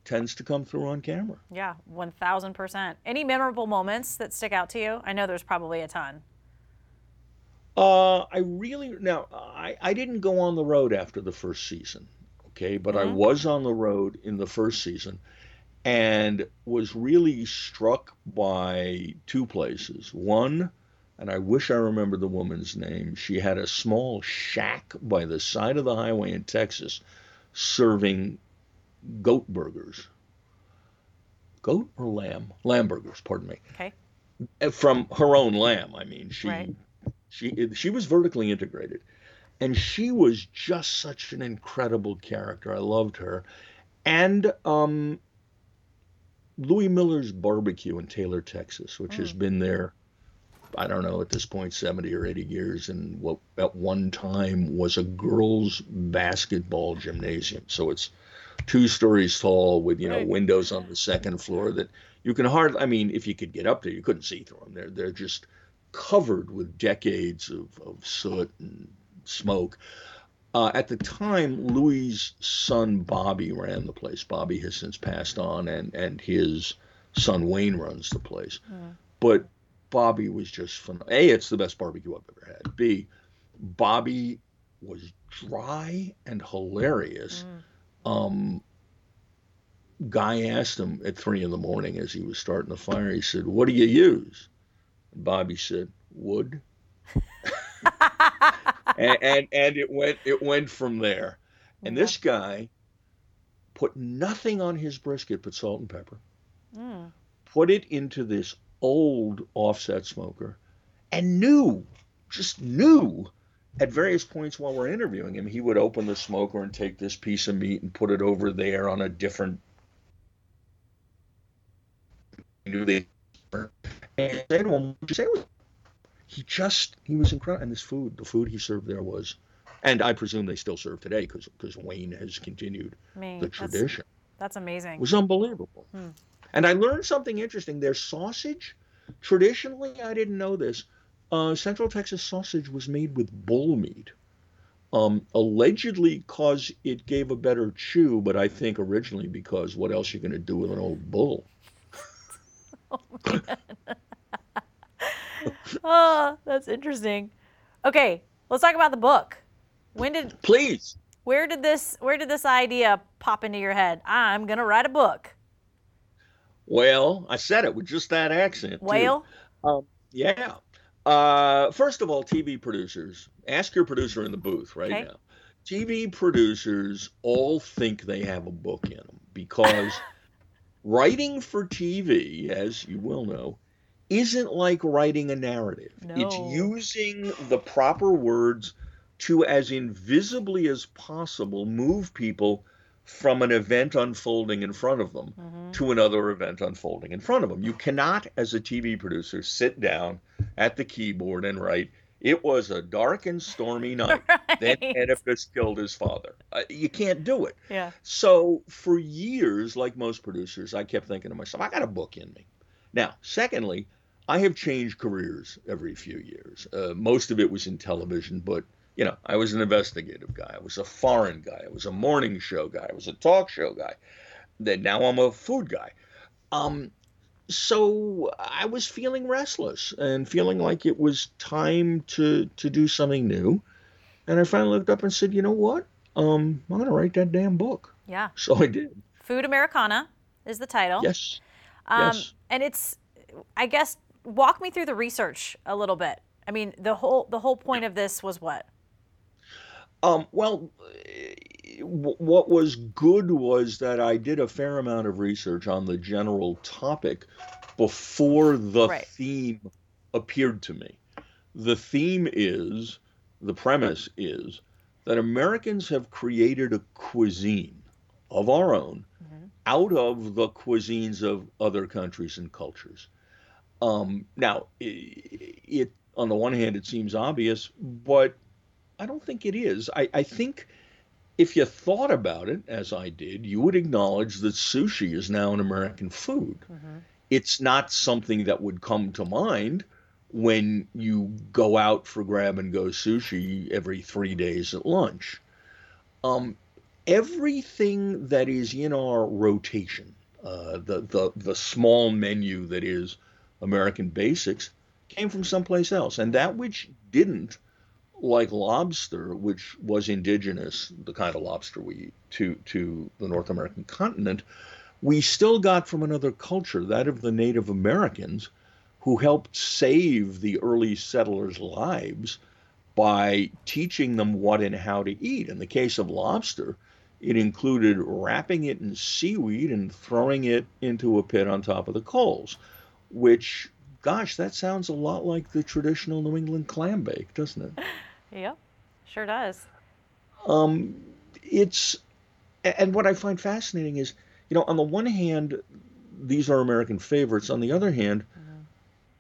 tends to come through on camera. Yeah, 1000%. Any memorable moments that stick out to you? I know there's probably a ton. Uh, I really, now, I, I didn't go on the road after the first season, okay, but mm-hmm. I was on the road in the first season and was really struck by two places. One, and I wish I remembered the woman's name. She had a small shack by the side of the highway in Texas serving goat burgers. Goat or lamb? Lamb burgers, pardon me. Okay. Uh, from her own lamb, I mean. She right. she she was vertically integrated. And she was just such an incredible character. I loved her. And um, Louie Mueller's Barbecue in Taylor, Texas, which mm. has been there I don't know, at this point, 70 or 80 years, and what at one time was a girls' basketball gymnasium. So it's two stories tall with, you know, right. windows on the second floor that you can hardly, I mean, if you could get up there, you couldn't see through them. They're, they're just covered with decades of, of soot and smoke. Uh, at the time, Louie's son Bobby ran the place. Bobby has since passed on, and and his son Wayne runs the place. Mm. But Bobby was just phenomenal. A, it's the best barbecue I've ever had. B, Bobby was dry and hilarious. Mm. Um, guy asked him at three in the morning as he was starting the fire, he said, What do you use? And Bobby said, Wood. and, and, and it went it went from there. And this guy put nothing on his brisket but salt and pepper. Mm. Put it into this old offset smoker and knew, just knew at various points while we're interviewing him, he would open the smoker and take this piece of meat and put it over there on a different. And say to him, you say he just he was incredible, and this food, the food he served there was, and I presume they still serve today because because Wayne has continued Me, the tradition. That's, that's amazing. It was unbelievable. Hmm. And I learned something interesting. Their sausage, traditionally, I didn't know this. Uh, Central Texas sausage was made with bull meat. Um, allegedly, cause it gave a better chew, but I think originally because what else are you going to do with an old bull? oh, oh, that's interesting. Okay, let's talk about the book. When did please? Where did this Where did this idea pop into your head? I'm gonna write a book. Well, I said it with just that accent. Well, um, yeah. Uh, first of all, TV producers, ask your producer in the booth right okay. now. TV producers all think they have a book in them because writing for TV, as you will know, isn't like writing a narrative. No. It's using the proper words to, as invisibly as possible, move people from an event unfolding in front of them mm-hmm. to another event unfolding in front of them. You cannot, as a TV producer, sit down at the keyboard and write, It was a dark and stormy night. right. Then Oedipus killed his father. Uh, you can't do it. Yeah. So for years, like most producers, I kept thinking to myself, I got a book in me. Now, secondly, I have changed careers every few years. Uh, most of it was in television, but you know, I was an investigative guy. I was a foreign guy. I was a morning show guy. I was a talk show guy. Then now I'm a food guy. Um, so I was feeling restless and feeling like it was time to to do something new. And I finally looked up and said, you know what? Um, I'm going to write that damn book. Yeah. So I did. Food Americana is the title. Yes. Um, yes. And it's, I guess, walk me through the research a little bit. I mean, the whole the whole point of this was what? Um, well, w- what was good was that I did a fair amount of research on the general topic before the Right. theme appeared to me. The theme is, the premise is, that Americans have created a cuisine of our own Mhm. out of the cuisines of other countries and cultures. Um, now, i it on the one hand, it seems obvious, but I don't think it is. I, I think if you thought about it, as I did, you would acknowledge that sushi is now an American food. Mhm. It's not something that would come to mind when you go out for grab and go sushi every three days at lunch. Um, everything that is in our rotation, uh, the, the the small menu that is American basics, came from someplace else, and that which didn't like lobster, which was indigenous, the kind of lobster we eat, to, to the North American continent, we still got from another culture, that of the Native Americans, who helped save the early settlers' lives by teaching them what and how to eat. In the case of lobster, it included wrapping it in seaweed and throwing it into a pit on top of the coals, which, gosh, that sounds a lot like the traditional New England clam bake, doesn't it? Yep. Sure does. Um, it's and what I find fascinating is, you know, on the one hand, these are American favorites. On the other hand, Mhm.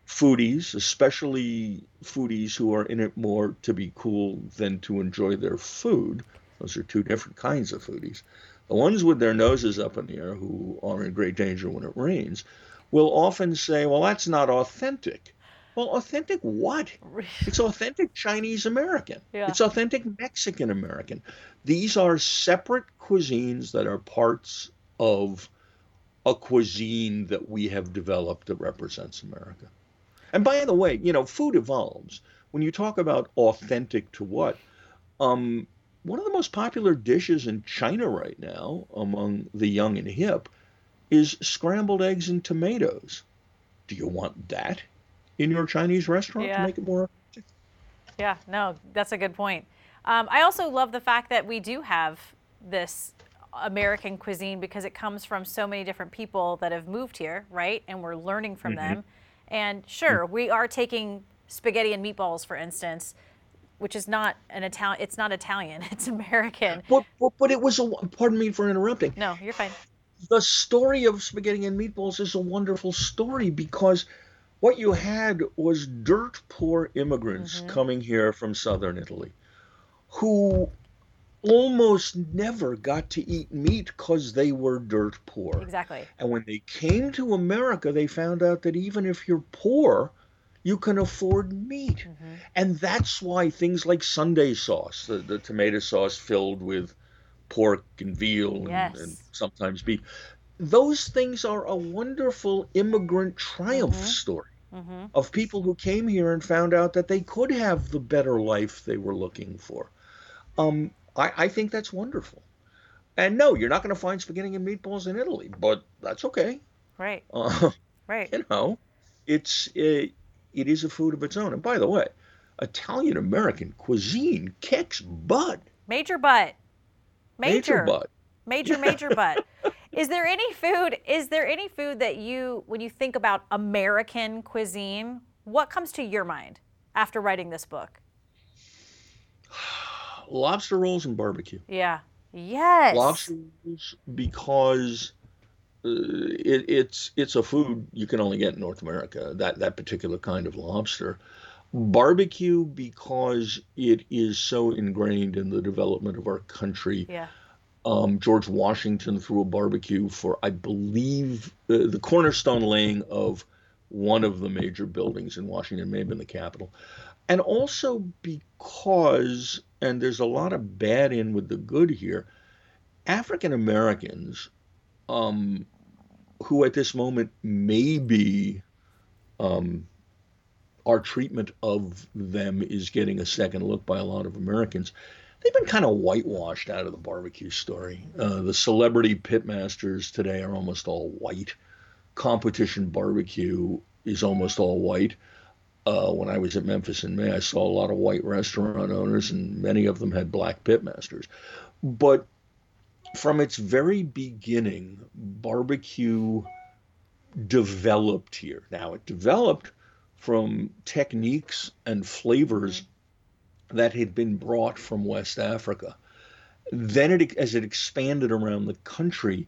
foodies, especially foodies who are in it more to be cool than to enjoy their food, those are two different kinds of foodies. The ones with their noses up in the air, who are in great danger when it rains, will often say, well, that's not authentic. Well, authentic what? It's authentic Chinese American. Yeah. It's authentic Mexican American. These are separate cuisines that are parts of a cuisine that we have developed that represents America. And by the way, you know, food evolves. When you talk about authentic to what, um, one of the most popular dishes in China right now among the young and hip is scrambled eggs and tomatoes. Do you want that in your Chinese restaurant Yeah. to make it more? Yeah, no, that's a good point. Um, I also love the fact that we do have this American cuisine because it comes from so many different people that have moved here, right? And we're learning from Mhm. them. And sure, we are taking spaghetti and meatballs, for instance, which is not an Italian. It's not Italian. It's American. But, but, but it was a, pardon me for interrupting. No, you're fine. The story of spaghetti and meatballs is a wonderful story because what you had was dirt poor immigrants Mhm. coming here from southern Italy who almost never got to eat meat because they were dirt poor. Exactly. And when they came to America, they found out that even if you're poor, you can afford meat. Mhm. And that's why things like Sunday sauce, the, the tomato sauce filled with pork and veal and, Yes. and sometimes beef, those things are a wonderful immigrant triumph Mhm. story Mhm. of people who came here and found out that they could have the better life they were looking for. Um, I, I think that's wonderful. And no, you're not going to find spaghetti and meatballs in Italy, but that's okay. Right. Uh, Right. you know, it's it, it is a food of its own. And by the way, Italian American cuisine kicks butt. Major butt. Major. butt. Major, major butt. Is there any food? Is there any food that you, when you think about American cuisine, what comes to your mind after writing this book? Lobster rolls and barbecue. Yeah. Yes. Lobster rolls because uh, it, it's it's a food you can only get in North America. That that particular kind of lobster. Barbecue because it is so ingrained in the development of our country. Yeah. um, George Washington threw a barbecue for, I believe, uh, the cornerstone laying of one of the major buildings in Washington, may have been the Capitol. And also because, and there's a lot of bad in with the good here, African Americans, um, who at this moment may be um, our treatment of them is getting a second look by a lot of Americans. They've been kind of whitewashed out of the barbecue story. Uh, the celebrity pitmasters today are almost all white. Competition barbecue is almost all white. Uh, when I was at Memphis in May, I saw a lot of white restaurant owners, and many of them had black pitmasters. But from its very beginning, barbecue developed here. Now, it developed from techniques and flavors that had been brought from West Africa. Then, it, as it expanded around the country,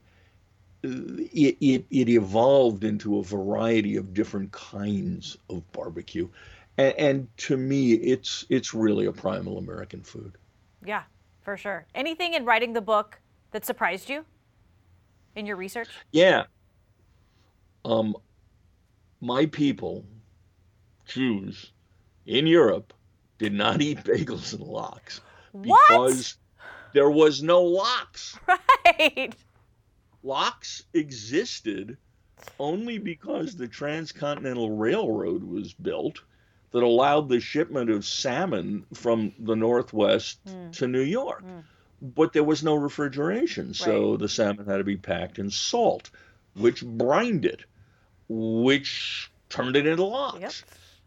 it, it, it evolved into a variety of different kinds of barbecue. And, and to me, it's it's really a primal American food. Yeah, for sure. Anything in writing the book that surprised you in your research? Yeah. Um, my people, Jews in Europe, did not eat bagels and lox What? because there was no lox. Right. Lox existed only because the Transcontinental Railroad was built that allowed the shipment of salmon from the Northwest Mm. to New York. Mm. But there was no refrigeration, so the salmon had to be packed in salt, which brined it, which turned it into lox. Yep.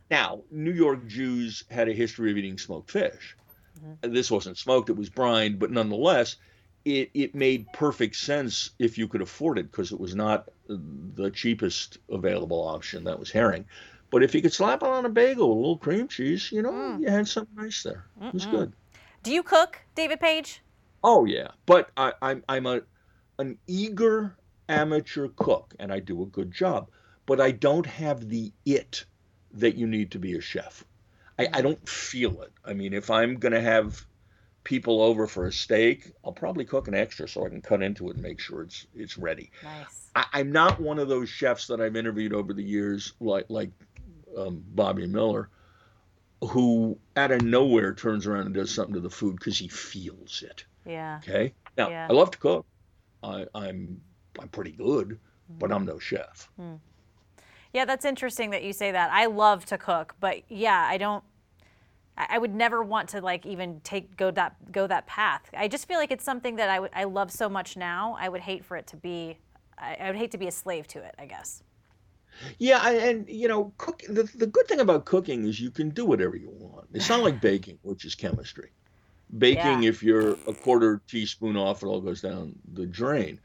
Now, New York Jews had a history of eating smoked fish. Mm-hmm. This wasn't smoked, it was brined, but nonetheless, it, it made perfect sense if you could afford it because it was not the cheapest available option. That was herring. But if you could slap it on a bagel with a little cream cheese, you know, Mm. you had something nice there. It was good. Do you cook, David Page? Oh yeah, but I, I'm I'm a an eager amateur cook, and I do a good job. But I don't have the it that you need to be a chef. I, I mm-hmm. don't feel it. I mean, if I'm gonna have people over for a steak, I'll probably cook an extra so I can cut into it and make sure it's it's ready. Nice. I, I'm not one of those chefs that I've interviewed over the years, like like um, Bobby Mueller, who out of nowhere turns around and does something to the food because he feels it. Yeah. Okay. Now Yeah. I love to cook. I, I'm I'm pretty good, but mm-hmm. I'm no chef. Mm. Yeah, that's interesting that you say that. I love to cook, but yeah, I don't. I would never want to like even take go that go that path. I just feel like it's something that I I love so much now. I would hate for it to be. I, I would hate to be a slave to it. I guess. Yeah, I, and you know, cook. The, the good thing about cooking is you can do whatever you want. It's not like baking, which is chemistry. Baking, Yeah. if you're a quarter teaspoon off, it all goes down the drain.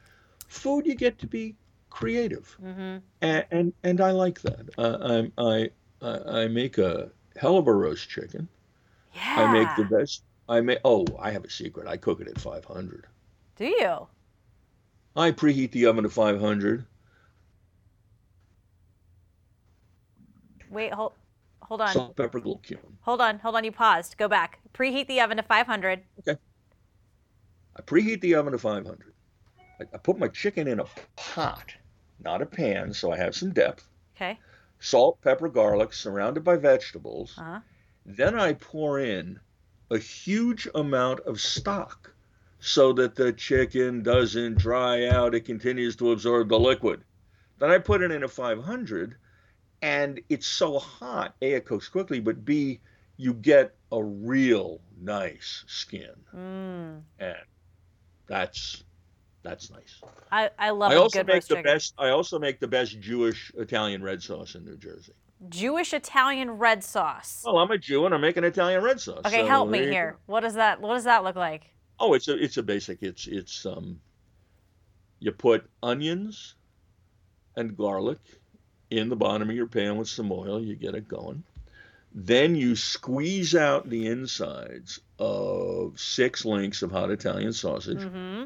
Food, you get to be creative, Mm-hmm. and and, and I like that. Uh, I I I make a hell of a roast chicken. Yeah. I make the best. I make. Oh, I have a secret. I cook it at 500. Do you? I preheat the oven to 500. Wait. Hold. Hold on. Salt, pepper, little cumin. Hold on. Hold on. You paused. Go back. Preheat the oven to 500. Okay. I preheat the oven to 500. I, I put my chicken in a pot, not a pan, so I have some depth. Okay. Salt, pepper, garlic, surrounded by vegetables. Uh huh. Then I pour in a huge amount of stock so that the chicken doesn't dry out. It continues to absorb the liquid. Then I put it in a 500, and it's so hot. A, it cooks quickly, but B, you get a real nice skin, Mm. and that's that's nice. I I love I a also good make the chicken. best. I also make the best Jewish Italian red sauce in New Jersey. Jewish Italian red sauce. Well, I'm a Jew and I make an Italian red sauce. Okay, so help me here. go. What does that What does that look like? Oh, it's a it's a basic. It's it's um. You put onions and garlic in the bottom of your pan with some oil. You get it going. Then you squeeze out the insides of six links of hot Italian sausage Mm-hmm.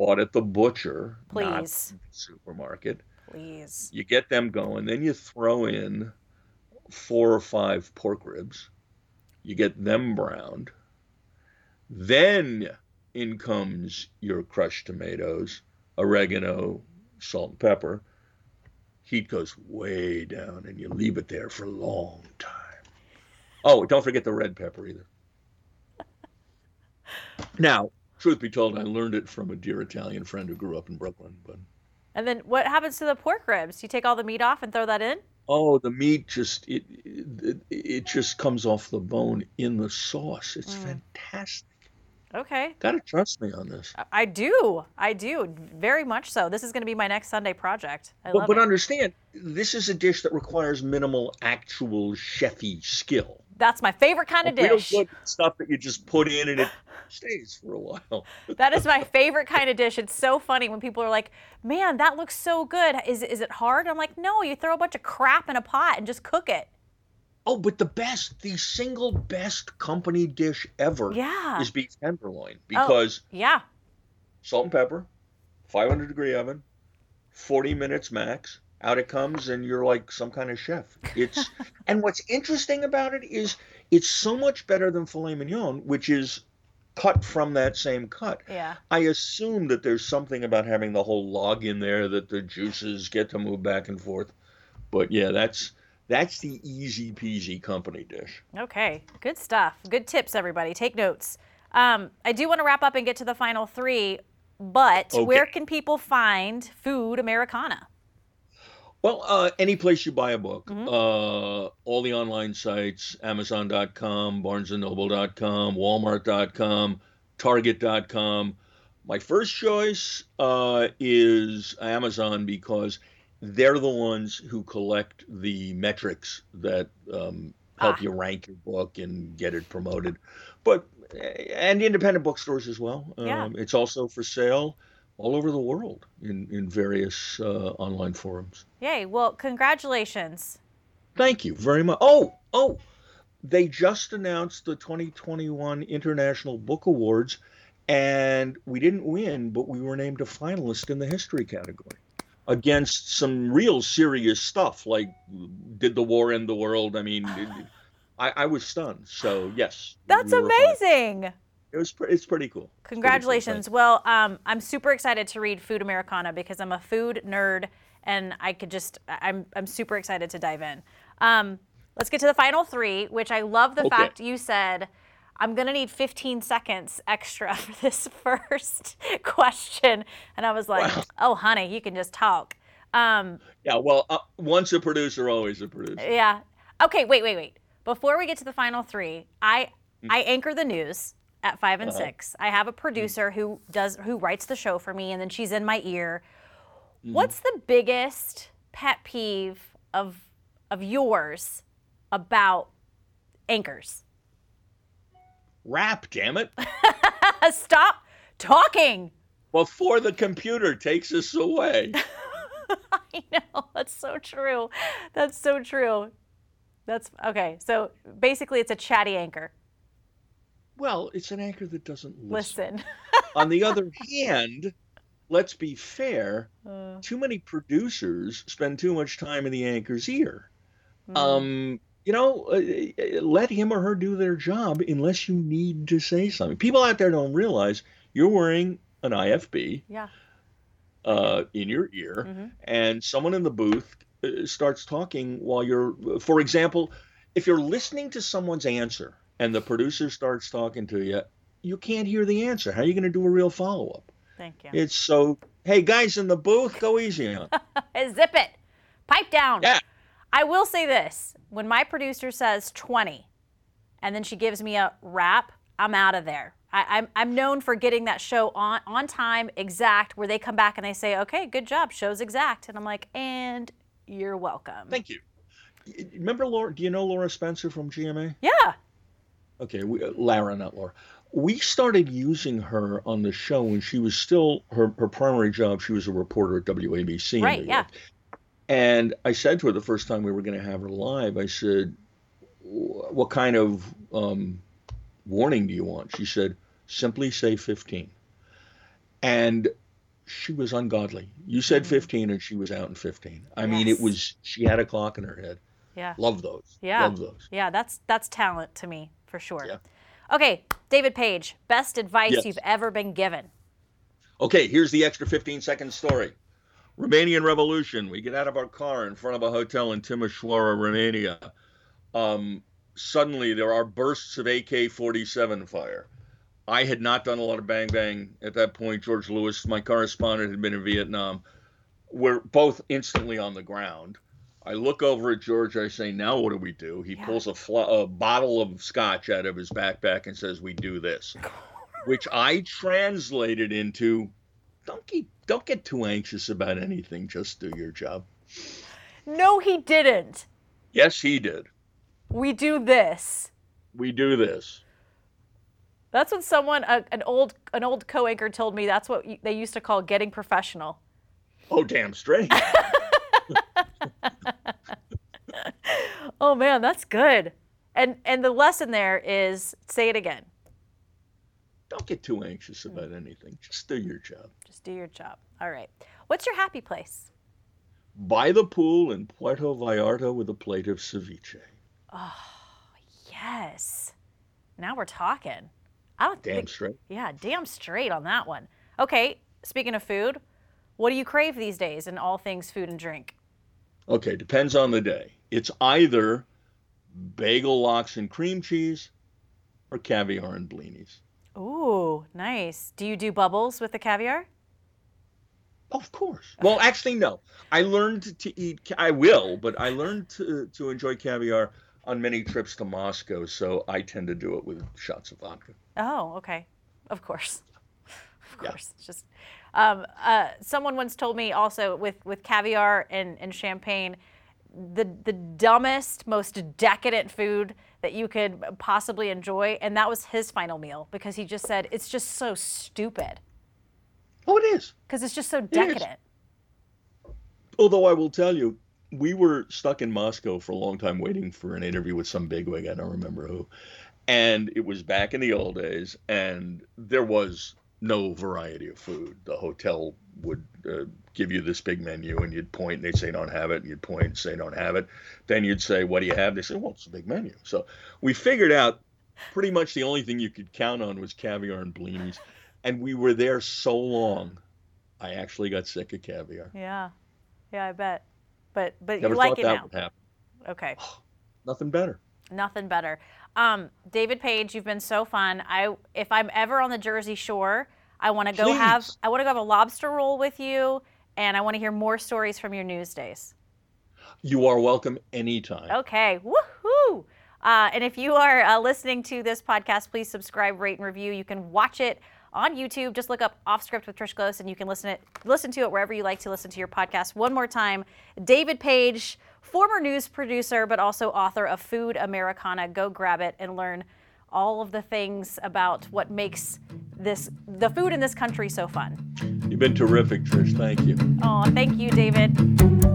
Bought at the butcher, not Please. the supermarket. Please. You get them going. Then you throw in four or five pork ribs. You get them browned. Then in comes your crushed tomatoes, oregano, salt, and pepper. Heat goes way down, and you leave it there for a long time. Oh, don't forget the red pepper either. Now, truth be told, I learned it from a dear Italian friend who grew up in Brooklyn. But And then what happens to the pork ribs? You take all the meat off and throw that in? Oh, the meat just it it, it just comes off the bone in the sauce. It's Mm. fantastic. Okay. Gotta trust me on this. I- do. I do. Very much so. This is going to be my next Sunday project. I but it. understand, this is a dish that requires minimal actual chefy skill. That's my favorite kind of dish. good stuff that you just put in and it stays for a while. That is my favorite kind of dish. It's so funny when people are like, "Man, that looks so good. Is is it hard?" I'm like, "No, you throw a bunch of crap in a pot and just cook it." Oh, but the best, the single best company dish ever Yeah. is beef tenderloin Oh. because Yeah. salt and pepper, 500 degree oven, 40 minutes max. Out it comes, and you're like some kind of chef. It's and what's interesting about it is it's so much better than filet mignon, which is cut from that same cut. Yeah. I assume that there's something about having the whole log in there that the juices get to move back and forth. But yeah, that's that's the easy peasy company dish. Okay. Good stuff. Good tips, everybody. Take notes. Um, I do want to wrap up and get to the final three, but Okay. where can people find Food Americana? Well, uh, any place you buy a book, Mhm. uh, all the online sites, Amazon.com, BarnesandNoble.com, Walmart.com, Target.com. My first choice uh, is Amazon because they're the ones who collect the metrics that um, help Ah. you rank your book and get it promoted. But and independent bookstores as well. Yeah. Um, it's also for sale all over the world in in various uh, online forums. Yay. Well, congratulations. Thank you very much. Oh, oh, they just announced the 2021 International Book Awards, and we didn't win, but we were named a finalist in the history category against some real serious stuff like Did the War End the World? I mean, it- I, I was stunned. So, yes. That's we were a amazing. It was, pre- it's pretty cool. It's pretty cool. Congratulations. Well, um, I'm super excited to read Food Americana because I'm a food nerd and I could just, I'm, I'm super excited to dive in. Um, let's get to the final three, which I love the Okay. fact you said I'm going to need 15 seconds extra for this first question. And I was like, Wow. oh, honey, you can just talk. Um, Yeah, well, uh, once a producer, always a producer. yeah. Okay, wait, wait, wait. Before we get to the final three, I Mm. I anchor the news at five and Uh-huh. six. I have a producer who does who writes the show for me, and then she's in my ear. Mm-hmm. What's the biggest pet peeve of of yours about anchors? Wrap, damn it. Stop talking. Before the computer takes us away. I know that's so true. That's so true. That's okay. So basically, it's a chatty anchor. Well, it's an anchor that doesn't listen. Listen. On the other hand, let's be fair, Uh, too many producers spend too much time in the anchor's ear. mm. Um, you know, uh, let him or her do their job unless you need to say something. People out there don't realize you're wearing an IFB yeah. uh, in your ear, hmm and someone in the booth uh, starts talking while you're, for example, if you're listening to someone's answer and the producer starts talking to you, you can't hear the answer. How are you going to do a real follow up? Thank you. It's so, hey, guys in the booth, go easy on. it." Zip it. Pipe down. Yeah. I will say this when my producer says 20 and then she gives me a wrap, I'm out of there. I, I'm, I'm known for getting that show on, on time, exact, where they come back and they say, okay, good job, show's exact. And I'm like, and you're welcome. Thank you. Remember Laura? Do you know Laura Spencer from GMA? yeah. Okay, we, uh, Lara, not Laura. We started using her on the show when she was still her, her primary job. She was a reporter at WABC Right, yeah. And I said to her the first time we were going to have her live, I said, "What kind of um, warning do you want?" She said, "Simply say 15." And she was ungodly. You said Mhm. 15, and she was out in 15. I mean, it was she had a clock in her head. Yeah. Love those. Yeah. Love those. Yeah, that's that's talent to me for sure. Yeah. Okay, David Page, best advice Yes. you've ever been given. Okay, here's the extra 15 second story. Romanian Revolution. We get out of our car in front of a hotel in Timișoara, Romania. Um, suddenly, there are bursts of AK 47 fire. I had not done a lot of bang bang at that point. George Lewis, my correspondent, had been in Vietnam. We're both instantly on the ground. I look over at George. I say, "Now what do we do?" He Yeah. pulls a, fl- a bottle of scotch out of his backpack and says, "We do this," which I translated into, "Don't get don't get too anxious about anything. Just do your job." No, he didn't. Yes, he did. We do this. We do this. That's what someone, a, an old, an old co-anchor told me. That's what they used to call getting professional. Oh, damn straight. Oh man, that's good. And and the lesson there is say it again. don't get too anxious hmm. about anything. Just do your job. Just do your job. All right. What's your happy place? By the pool in Puerto Vallarta with a plate of ceviche. Oh, yes. Now we're talking. I don't Damn think. straight. Yeah, damn straight on that one. Okay. Speaking of food, what do you crave these days in all things food and drink? Okay, depends on the day. It's either bagel lox and cream cheese or caviar and blinis. Ooh, nice. Do you do bubbles with the caviar? Of course. Well, actually, no. I learned to eat. I will, but I learned to to enjoy caviar on many trips to Moscow, so I tend to do it with shots of vodka. Oh, okay. Of course. Of course. It's just um, uh, someone once told me also with, with caviar and, and champagne, the the dumbest, most decadent food that you could possibly enjoy, and that was his final meal because he just said it's just so stupid Oh, it is. because it's just so decadent. Although I will tell you, we were stuck in Moscow for a long time waiting for an interview with some bigwig. I don't remember who. And it was back in the old days, and there was no variety of food. The hotel would uh, give you this big menu, and you'd point, and they'd say, don't have it. And you'd point and say, don't have it. Then you'd say, what do you have? They say, well, it's a big menu. So we figured out pretty much the only thing you could count on was caviar and blinis. And we were there so long, I actually got sick of caviar. Yeah, yeah, I bet. But but Never you like it that now. would happen. Okay. Nothing better. Nothing better. Um, David Page, you've been so fun. I if I'm ever on the Jersey Shore, I want to go have I want to go have a lobster roll with you, and I want to hear more stories from your news days. You are welcome anytime. Okay, woohoo! Uh, and if you are uh, listening to this podcast, please subscribe, rate, and review. You can watch it on YouTube. Just look up Off Script with Trish Close, and you can listen it listen to it wherever you like to listen to your podcast. One more time, David Page, former news producer, but also author of Food Americana. Go grab it and learn all of the things about what makes this the food in this country so fun. You've been terrific, Trish. Thank you. Oh, thank you, David.